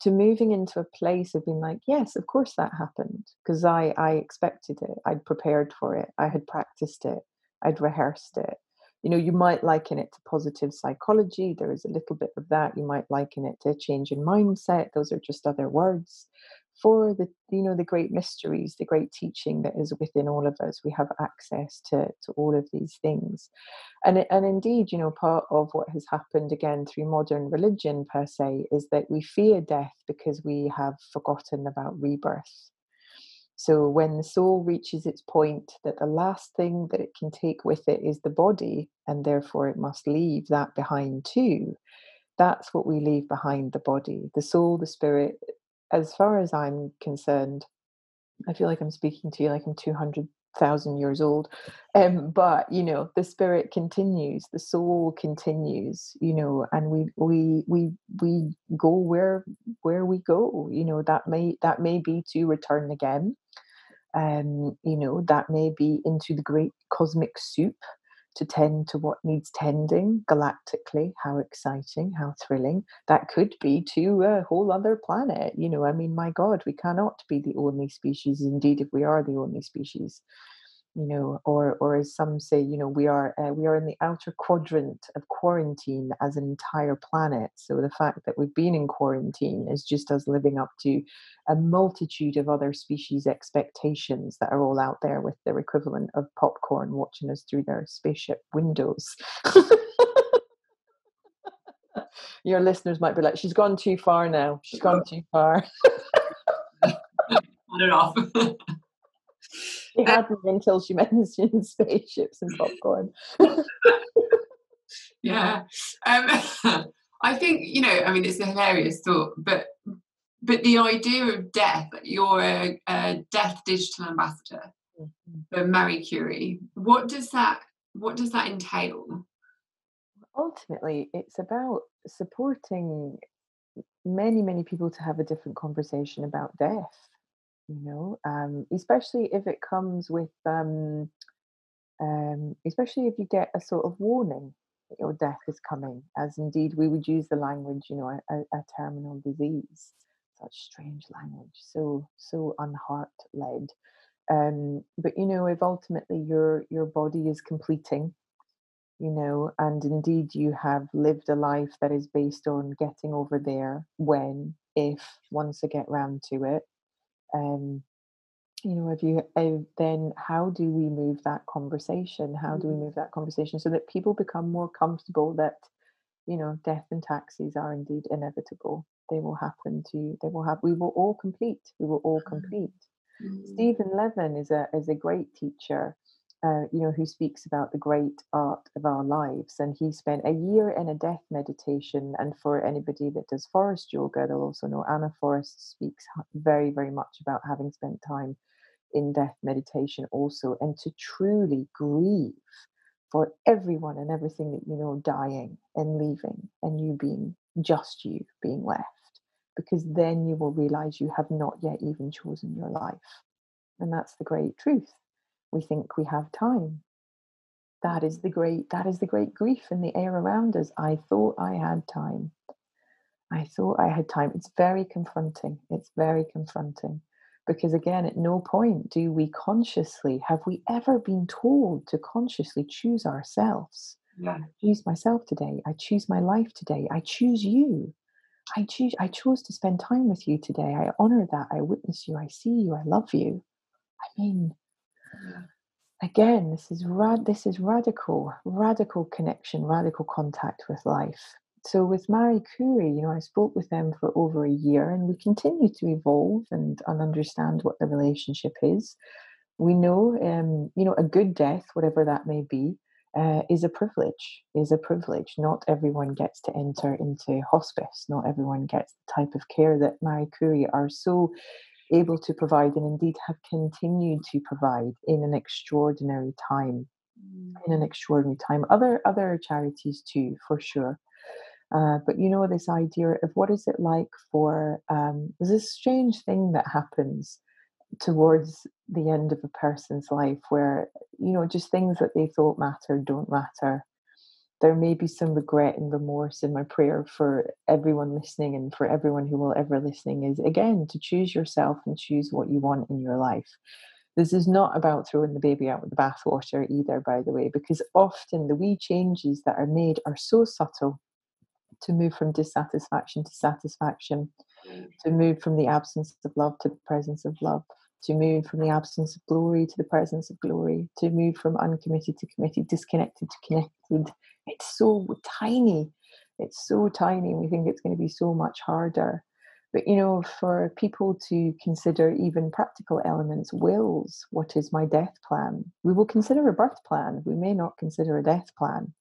to moving into a place of being like, "Yes, of course that happened because I I expected it. I'd prepared for it. I had practiced it. I'd rehearsed it." you know you might liken it to positive psychology there is a little bit of that you might liken it to a change in mindset those are just other words for the you know the great mysteries the great teaching that is within all of us we have access to to all of these things and and indeed you know part of what has happened again through modern religion per se is that we fear death because we have forgotten about rebirth so when the soul reaches its point that the last thing that it can take with it is the body, and therefore it must leave that behind too, that's what we leave behind the body. The soul, the spirit, as far as I'm concerned, I feel like I'm speaking to you like I'm 200 thousand years old um but you know the spirit continues the soul continues you know and we we we we go where where we go you know that may that may be to return again um you know that may be into the great cosmic soup to tend to what needs tending galactically how exciting how thrilling. That could be to a whole other planet you know i mean my god we cannot be the only species. Indeed if we are the only species you know, or or as some say, you know, we are uh, we are in the outer quadrant of quarantine as an entire planet. So the fact that we've been in quarantine is just us living up to a multitude of other species' expectations that are all out there with their equivalent of popcorn watching us through their spaceship windows. [laughs] Your listeners might be like, she's gone too far now. She's gone too far. [laughs] On and off. [laughs] she hadn't until she [laughs] mentioned spaceships and popcorn. [laughs] yeah. Um, [laughs] I think, you know, I mean, it's a hilarious thought, but but the idea of death, you're a, a death digital ambassador mm-hmm. for Marie Curie. What does that what does that entail? Ultimately, it's about supporting many, many people to have a different conversation about death. You know, um, especially if it comes with, um, um, especially if you get a sort of warning that your death is coming, as indeed we would use the language, you know, a, a terminal disease. Such strange language, so so unheart led. Um, but you know, if ultimately your your body is completing, you know, and indeed you have lived a life that is based on getting over there when, if once I get round to it, um, you know, if you if, then how do we move that conversation? How do we mm-hmm. move that conversation so that people become more comfortable that, you know, death and taxes are indeed inevitable. They will happen to. You, they will have. We will all complete. We will all mm-hmm. complete. Mm. Stephen Levine is a is a great teacher, uh, you know, who speaks about the great art of our lives, and he spent a year in a death meditation. And for anybody that does Forrest yoga, they'll also know Ana Forrest speaks very very much about having spent time in death meditation also, and to truly grieve for everyone and everything that you know dying and leaving, and you being just you being left because then you will realize you have not yet even chosen your life. And that's the great truth. We think we have time. That is the great that is the great grief in the air around us. I thought I had time. I thought I had time. It's very confronting. It's very confronting. Because again, at no point do we consciously have we ever been told to consciously choose ourselves. Yeah. I choose myself today. I choose my life today. I choose you. I choose I chose to spend time with you today. I honor that. I witness you. I see you. I love you. I mean. Again, this is rad this is radical, radical connection, radical contact with life. So with Marie Curie, you know, I spoke with them for over a year and we continue to evolve and, and understand what the relationship is. We know um, you know, a good death, whatever that may be, uh, is a privilege is a privilege not everyone gets to enter into hospice not everyone gets the type of care that marie curie are so able to provide and indeed have continued to provide in an extraordinary time mm. in an extraordinary time. Other other charities too for sure. Uh, but you know this idea of what is it like for um, there's this strange thing that happens towards the end of a person's life where you know just things that they thought mattered don't matter there may be some regret and remorse in my prayer for everyone listening and for everyone who will ever listening is again to choose yourself and choose what you want in your life this is not about throwing the baby out with the bathwater either by the way because often the wee changes that are made are so subtle to move from dissatisfaction to satisfaction mm. to move from the absence of love to the presence of love to move from the absence of glory to the presence of glory, to move from uncommitted to committed, disconnected to connected. It's so tiny. It's so tiny. We think it's going to be so much harder. But you know, for people to consider even practical elements, wills, what is my death plan? We will consider a birth plan. We may not consider a death plan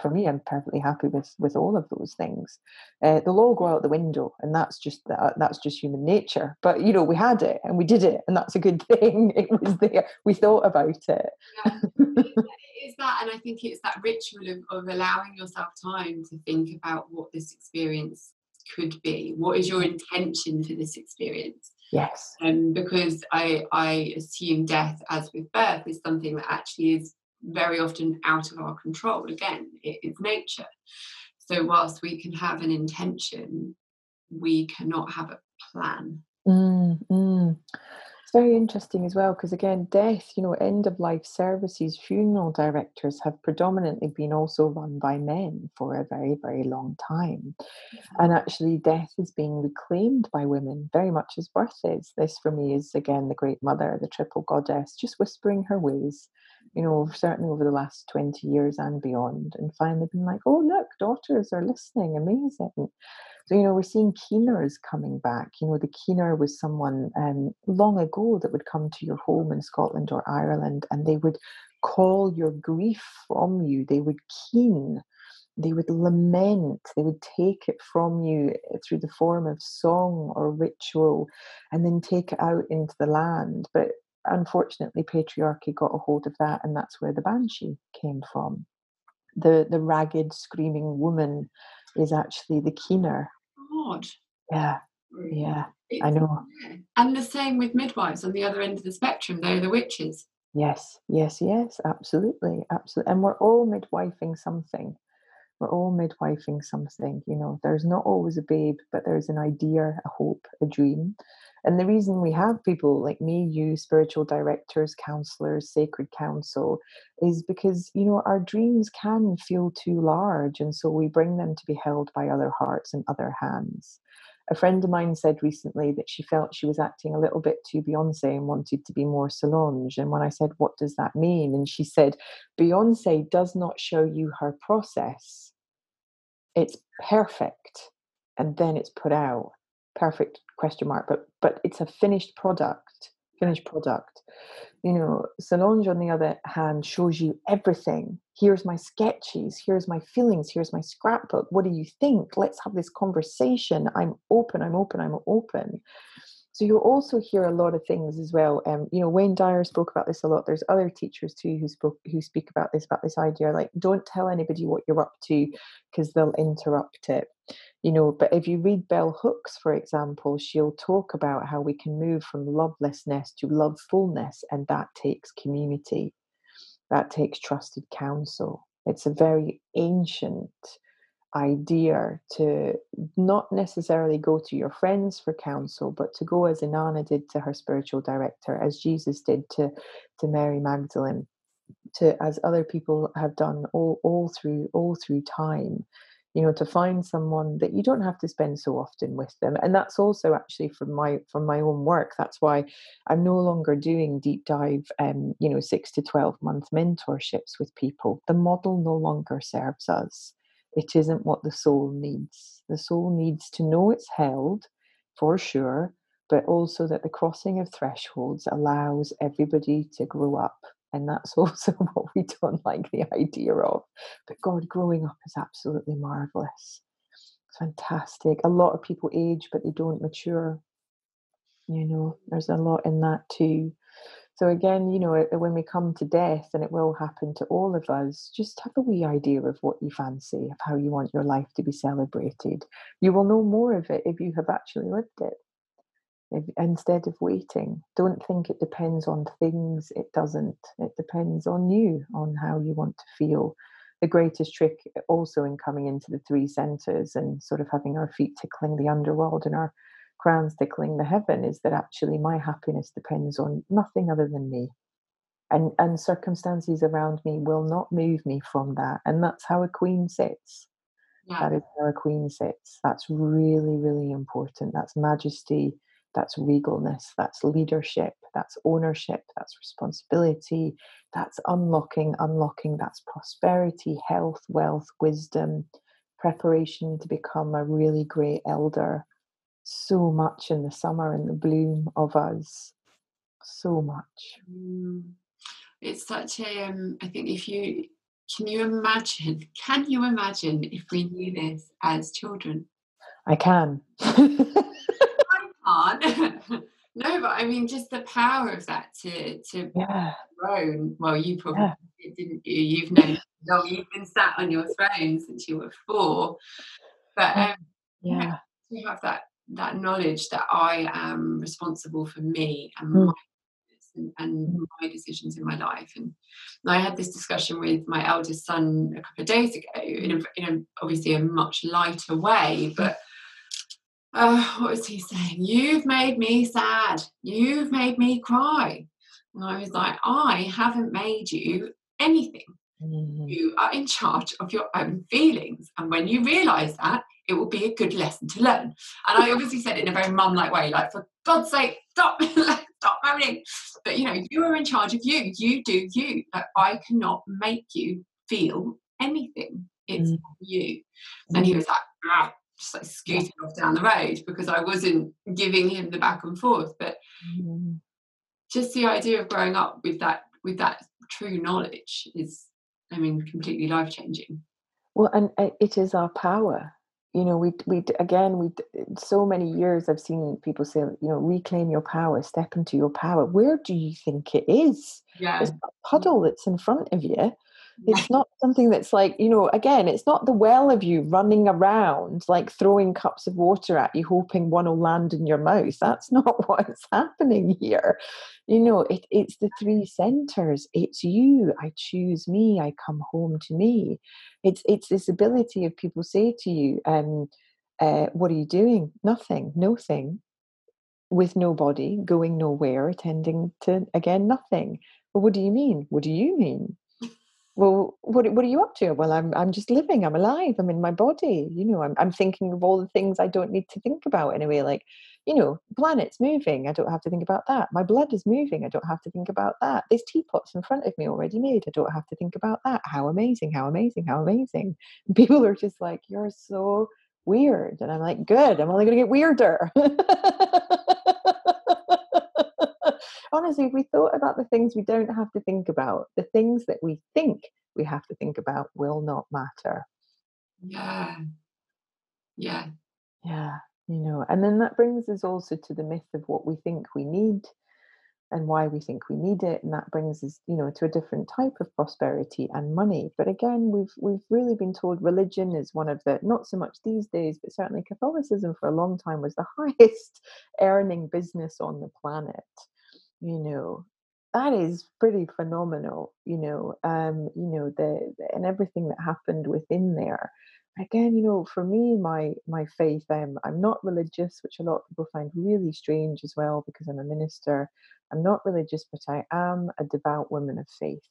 for me, I'm perfectly happy with with all of those things. Uh, they'll all go out the window, and that's just that, that's just human nature. But you know, we had it and we did it, and that's a good [laughs] thing. It was there. We thought about it. Yeah. it is that, and I think it's that ritual of, of allowing yourself time to think about what this experience could be. What is your intention for this experience? Yes. Um, because I I assume death, as with birth, is something that actually is very often out of our control. Again, it is nature. So, whilst we can have an intention, we cannot have a plan. Mm, mm. It's very interesting as well because, again, death, you know, end of life services, funeral directors have predominantly been also run by men for a very, very long time. And actually, death is being reclaimed by women very much as birth is. This, for me, is again the great mother, the triple goddess, just whispering her ways you know, certainly over the last 20 years and beyond, and finally been like, oh, look, daughters are listening, amazing. So, you know, we're seeing keeners coming back. You know, the keener was someone um, long ago that would come to your home in Scotland or Ireland and they would call your grief from you. They would keen they would lament, they would take it from you through the form of song or ritual and then take it out into the land. But unfortunately, patriarchy got a hold of that, and that's where the banshee came from. The, the ragged, screaming woman is actually the keener. God. Yeah, yeah, it's, I know. And the same with midwives on the other end of the spectrum, they're the witches. Yes, yes, yes, absolutely, absolutely. And we're all midwifing something we're all midwifing something you know? There's not always a babe but there's an idea a hope a dream. And the reason we have people like me you spiritual directors counselors sacred council is because you know our dreams can feel too large and so we bring them to be held by other hearts and other hands a friend of mine said recently that she felt she was acting a little bit too Beyonce and wanted to be more Solange. And when I said, What does that mean? And she said, Beyonce does not show you her process. It's perfect. And then it's put out. Perfect question mark. But but it's a finished product. Finished product. You know, Solange, on the other hand, shows you everything. Here's my sketches, here's my feelings, here's my scrapbook. What do you think? Let's have this conversation. I'm open, I'm open, I'm open. So you'll also hear a lot of things as well. Um, you know, Wayne Dyer spoke about this a lot. There's other teachers too who spoke who speak about this about this idea like don't tell anybody what you're up to because they'll interrupt it. You know, but if you read Bell Hooks, for example, she'll talk about how we can move from lovelessness to lovefulness, and that takes community. That takes trusted counsel. It's a very ancient idea to not necessarily go to your friends for counsel, but to go as Inanna did to her spiritual director, as Jesus did to, to Mary Magdalene, to as other people have done all, all through all through time. You know, to find someone that you don't have to spend so often with them. And that's also actually from my from my own work. That's why I'm no longer doing deep dive um, you know, six to twelve month mentorships with people. The model no longer serves us it isn't what the soul needs. The soul needs to know it's held for sure, but also that the crossing of thresholds allows everybody to grow up. And that's [laughs] also what we don't like the idea of. But God, growing up is absolutely marvelous. It's fantastic. A lot of people age, but they don't mature. You know, there's a lot in that too. So again, you know, when we come to death, and it will happen to all of us, just have a wee idea of what you fancy, of how you want your life to be celebrated. You will know more of it if you have actually lived it. If, instead of waiting, don't think it depends on things. It doesn't. It depends on you, on how you want to feel. The greatest trick, also in coming into the three centers and sort of having our feet tickling the underworld and our crowns tickling the heaven is that actually my happiness depends on nothing other than me. And, and circumstances around me will not move me from that. And that's how a queen sits. Yeah. That is how a queen sits. That's really, really important. That's majesty, that's regalness, that's leadership, that's ownership, that's responsibility, that's unlocking, unlocking, that's prosperity, health, wealth, wisdom, preparation to become a really great elder, so much in the summer and the bloom of us. So much. Mm. It's such a. Um, I think if you can you imagine, can you imagine if we knew this as children? I can. I can't. [laughs] no, but I mean, just the power of that to to yeah. throne. Well, you probably yeah. didn't. You? You've known. you've been sat on your throne since you were four. But um, yeah, to have that that knowledge that I am responsible for me and mm. my and, and, hmm. my decisions in my life. And I had this discussion with my eldest son a couple of days ago in a, in a obviously a much lighter way, but. Uh, what was he saying? You've made me sad. You've made me cry. And I was like, I haven't made you anything. Mm-hmm. You are in charge of your own feelings. And when you realize that, it will be a good lesson to learn. And I obviously said it in a very mum like way, like, for God's sake, stop, [laughs] stop moaning. But you know, you are in charge of you. You do you. Like, I cannot make you feel anything. It's mm. you. And he mm. was like, ah, just like scooting off down the road because I wasn't giving him the back and forth. But mm. just the idea of growing up with that with that true knowledge is, I mean, completely life changing. Well, and uh, it is our power you know we we again we so many years i've seen people say you know reclaim your power step into your power. Where do you think it is? Yeah. it's a puddle that's in front of you it's not something that's like you know again it's not the well of you running around like throwing cups of water at you hoping one will land in your mouth. That's [laughs] not what's happening here. You know it, it's the three centers. It's you. I choose me. I come home to me. It's it's this ability of people say to you um uh, what are you doing? Nothing. No thing. With nobody. Going nowhere. Attending to again nothing. Well what do you mean? What do you mean well what, what are you up to well i'm i'm just living i'm alive i'm in my body you know i'm, I'm thinking of all the things i don't need to think about anyway. like you know planets moving i don't have to think about that my blood is moving i don't have to think about that there's teapots in front of me already made i don't have to think about that how amazing how amazing how amazing and [laughs] people are just like you're so weird and i'm like good i'm only going to get weirder [laughs] honestly, if we thought about the things we don't have to think about, the things that we think we have to think about will not matter. Yeah. Yeah. Yeah. You know, and then that brings us also to the myth of what we think we need and why we think we need it and that brings us you know to a different type of prosperity and money but again we've we've really been told religion is one of the not so much these days but certainly catholicism for a long time was the [laughs] highest earning business on the planet you know that is pretty phenomenal you know um you know the, the, and everything that happened within there. Again you know for me my my faith um, i'm not religious which a lot of people find really strange as well because i'm a minister. I'm not religious but i am a devout woman of faith.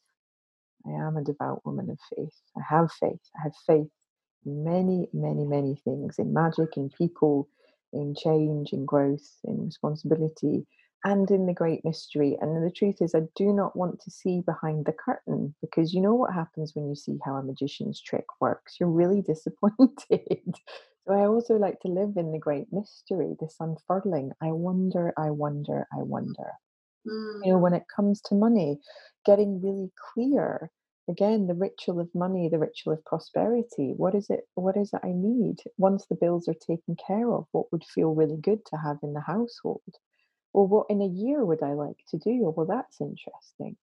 I am a devout woman of faith. I have faith. I have faith in many many many things in magic in people in change in growth in responsibility and in the great mystery. And the truth is, I do not want to see behind the curtain because you know what happens when you see how a magician's trick works. You're really [laughs] disappointed. so I also like to live in the great mystery, this unfurling. I wonder, I wonder, I wonder. Mm. You know, when it comes to money, getting really clear. Again, the ritual of money, the ritual of prosperity. What is it? What is it I need? Once the bills are taken care of, what would feel really good to have in the household? Well, what in a year would I like to do? Well, that's interesting.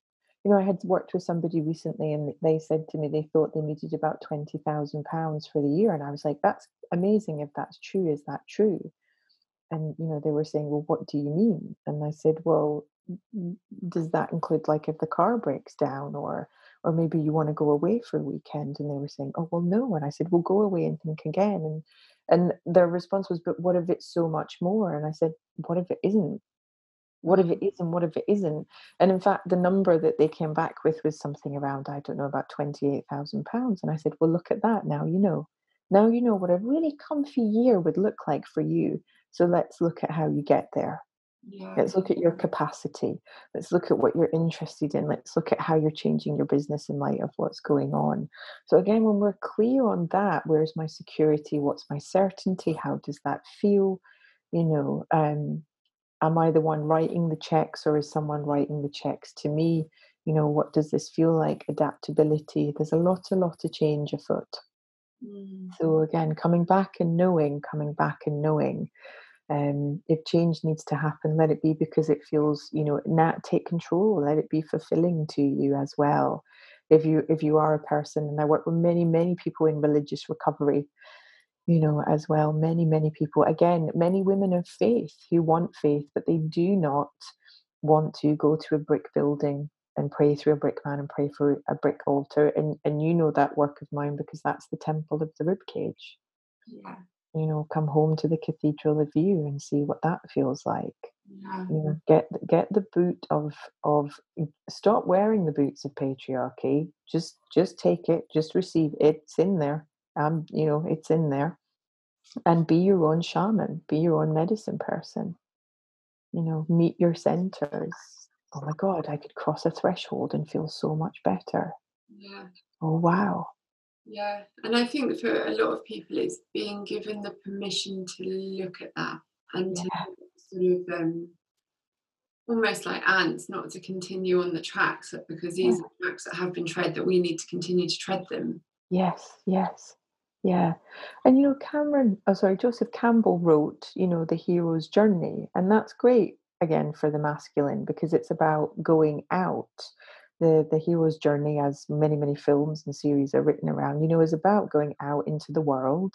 You know, I had worked with somebody recently and they said to me they thought they needed about £20,000 for the year. And I was like, that's amazing if that's true. Is that true? And, you know, they were saying, well, what do you mean? And I said, well, does that include like if the car breaks down or or maybe you want to go away for a weekend and they were saying oh well no and i said well go away and think again and and their response was but what if it's so much more and i said what if it isn't what if it is and what if it isn't and in fact the number that they came back with was something around i don't know about 28000 pounds and i said well look at that now you know now you know what a really comfy year would look like for you so let's look at how you get there yeah. Let's look at your capacity. Let's look at what you're interested in. Let's look at how you're changing your business in light of what's going on. So, again, when we're clear on that, where's my security? What's my certainty? How does that feel? You know, um, am I the one writing the checks or is someone writing the checks to me? You know, what does this feel like? Adaptability. There's a lot, a lot of change afoot. Mm. So again, coming back and knowing, coming back and knowing. Um, if change needs to happen, let it be because it feels, you know, not take control. Let it be fulfilling to you as well. If you if you are a person, and I work with many many people in religious recovery, you know, as well. Many, many people, again, many women of faith who want faith, but they do not want to go to a brick building and pray through a brick man and pray for a brick altar. And and you know that work of mine because that's the temple of the ribcage. Yeah. You know, come home to the cathedral of you and see what that feels like. Yeah. You know, get get the boot of of mm, stop wearing the boots of patriarchy. Just just take it, just receive it. It's in there um, you know, it's in there. And be your own shaman, be your own medicine person. you know, meet your centers. Oh my God, I could cross a threshold and feel so much better. Yeah. Oh, wow. Yeah. And I think for a lot of people, it's being given the permission to look at that and to sort of um, almost like ants, not to continue on the tracks because these Yeah. are tracks that have been tread that we need to continue to tread them. Yes, yes. Yeah. And you know, Cameron, oh sorry, Joseph Campbell wrote, you know, The Hero's Journey. And that's great again for the masculine because it's about going out. The the hero's journey, as many, many films and series are written around, you know, is about going out into the world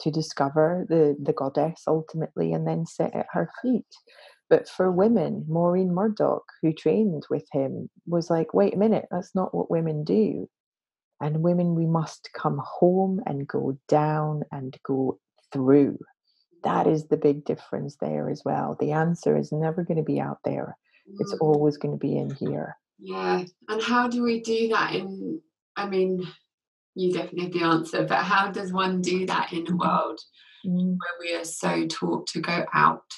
to discover the, the goddess ultimately and then sit at her feet. But for women, Maureen Murdock, who trained with him, was like, wait a minute, that's not what women do and women, we must come home and go down and go through. That is the big difference there as well. The answer is never going to be out there, it's Mm, always going to be in here. yeah. And how do we do that in, I mean, you definitely have the answer, but how does one do that in a Mhm. world Mm, where we are so taught to go out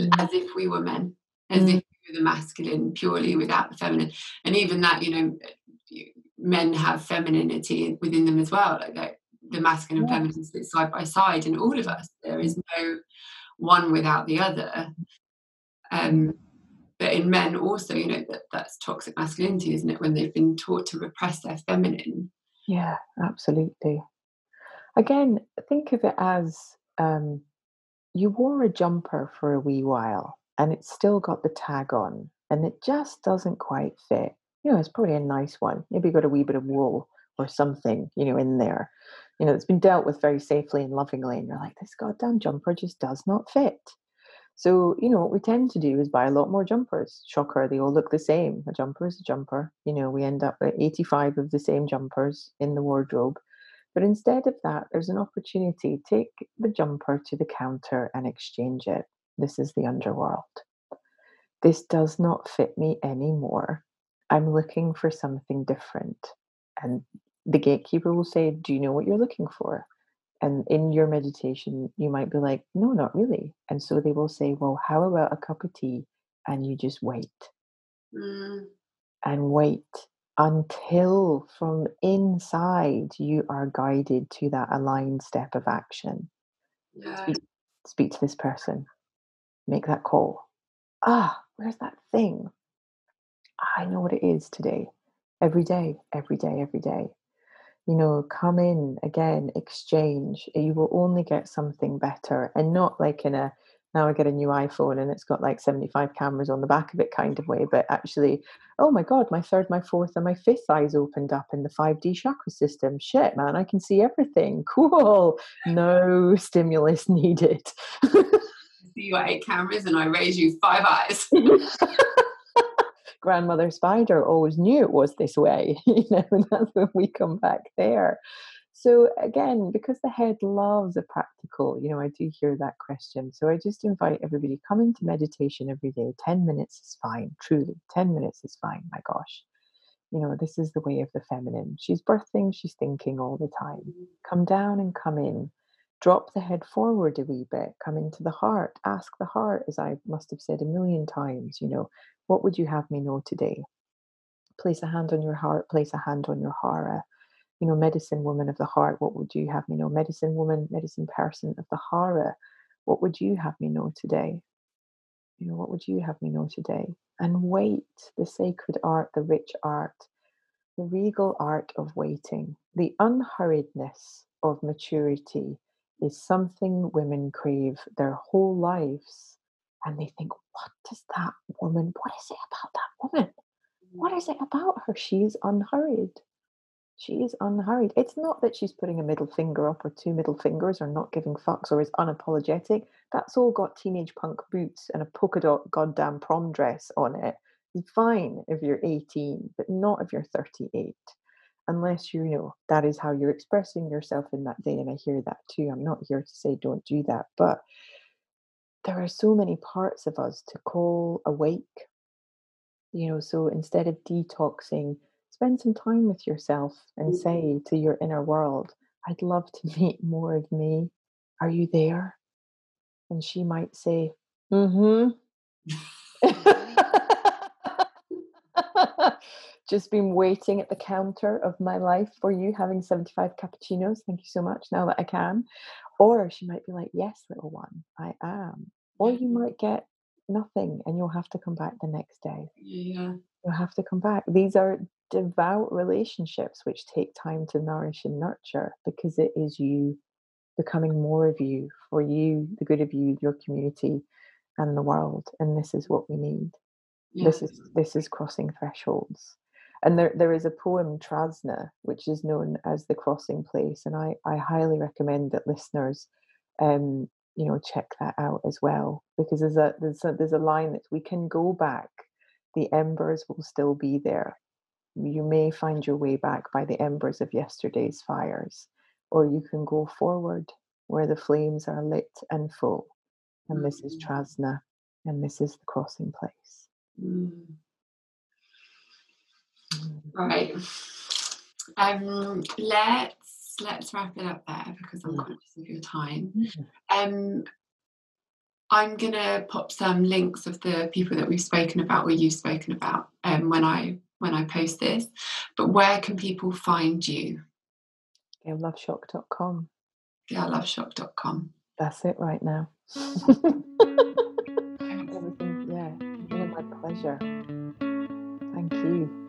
mm, as if we were men, as mm. if we were the masculine purely without the feminine? And even that, you know, men have femininity within them as well, like that the masculine and feminine sit side by side in all of us. There is no one without the other. Um, but in men also, you know, that, that's toxic masculinity, isn't it? When they've been taught to repress their feminine. Yeah, absolutely. Again, think of it as um, you wore a jumper for a wee while and it's still got the tag on and it just doesn't quite fit. You know, it's probably a nice one. Maybe got a wee bit of wool or something, you know, in there. You know, it's been dealt with very safely and lovingly. And you're like, this goddamn jumper just does not fit. So, you know, what we tend to do is buy a lot more jumpers. Shocker, they all look the same. A jumper is a jumper. You know, we end up with 85 of the same jumpers in the wardrobe. But instead of that, there's an opportunity. Take the jumper to the counter and exchange it. This is the underworld. This does not fit me anymore. I'm looking for something different. And the gatekeeper will say, Do you know what you're looking for? And in your meditation, you might be like, No, not really. And so they will say, Well, how about a cup of tea? And you just wait Mm, and wait until from inside you are guided to that aligned step of action. yeah, Speak, speak to this person, make that call. Ah, where's that thing? I know what it is today. Every day, every day, every day. You know, come in again, exchange. You will only get something better and not like in a now I get a new iPhone and it's got like 75 cameras on the back of it kind of way, but actually, oh my God, my third, my fourth, and my fifth eyes opened up in the 5D chakra system. Shit, man, I can see everything. [laughs] Cool. No stimulus [laughs] needed. see you at eight cameras and I raise you five eyes. [laughs] grandmother spider always knew it was this way [laughs] you know that's when we come back there. So again because the head loves a practical you know i do hear that question. So i just invite everybody come into meditation every day. 10 minutes is fine truly. 10 minutes is fine my gosh. You know this is the way of the feminine. She's birthing she's thinking all the time. Come down and come in drop the head forward a wee bit come into the heart ask the heart as i must have said a million times you know what would you have me know today? Place a hand on your heart place a hand on your hara. You know medicine woman of the heart what would you have me know? Medicine woman medicine person of the hara what would you have me know today? You know what would you have me know today? And wait the sacred art the rich art the regal art of waiting the unhurriedness of maturity is something women crave their whole lives and they think what does that woman what is it about that woman what mm. is it about her she's unhurried She's unhurried. It's not that she's putting a middle finger up or two middle fingers or not giving fucks or is unapologetic. That's all got teenage punk boots and a polka dot goddamn prom dress on it. It's fine if you're 18, but not if you're 38. Unless you know that is how you're expressing yourself in that day. And I hear that too. I'm not here to say don't do that. But there are so many parts of us to call awake you know so instead of detoxing spend some time with yourself and say to your inner world i'd love to [laughs] meet more of me are you there and she might say mm-hmm [laughs] Just been waiting at the counter of my life for you, having 75 cappuccinos. Thank you so much now that I can. Or she might be like, Yes, little one, I am. Or you might get nothing and you'll have to come back the next day. Yeah. You'll have to come back. These are devout relationships which take time to nourish and nurture because it is you becoming more of you for you, the good of you, your community, and the world. And this is what we need. yeah. This is this is crossing thresholds. And there, there is a poem, Trasna, which is known as the crossing place. And I, I highly recommend that listeners um, you know, check that out as well. Because there's a there's a there's a line that we can go back, the embers will still be there. You may find your way back by the embers of yesterday's fires, or you can go forward where the flames are lit and full. And this is Mm. Trasna, and this is the crossing place. Mm. Right. Um, let's let's wrap it up there because I'm Mm. conscious of your time. Um, I'm gonna pop some links of the people that we've spoken about or you've spoken about um, when I when I post this. But where can people find you? GailLoveSchock.com. GirlLoveShock.com. That's it right now. [laughs] Everything, yeah, my pleasure. Thank you.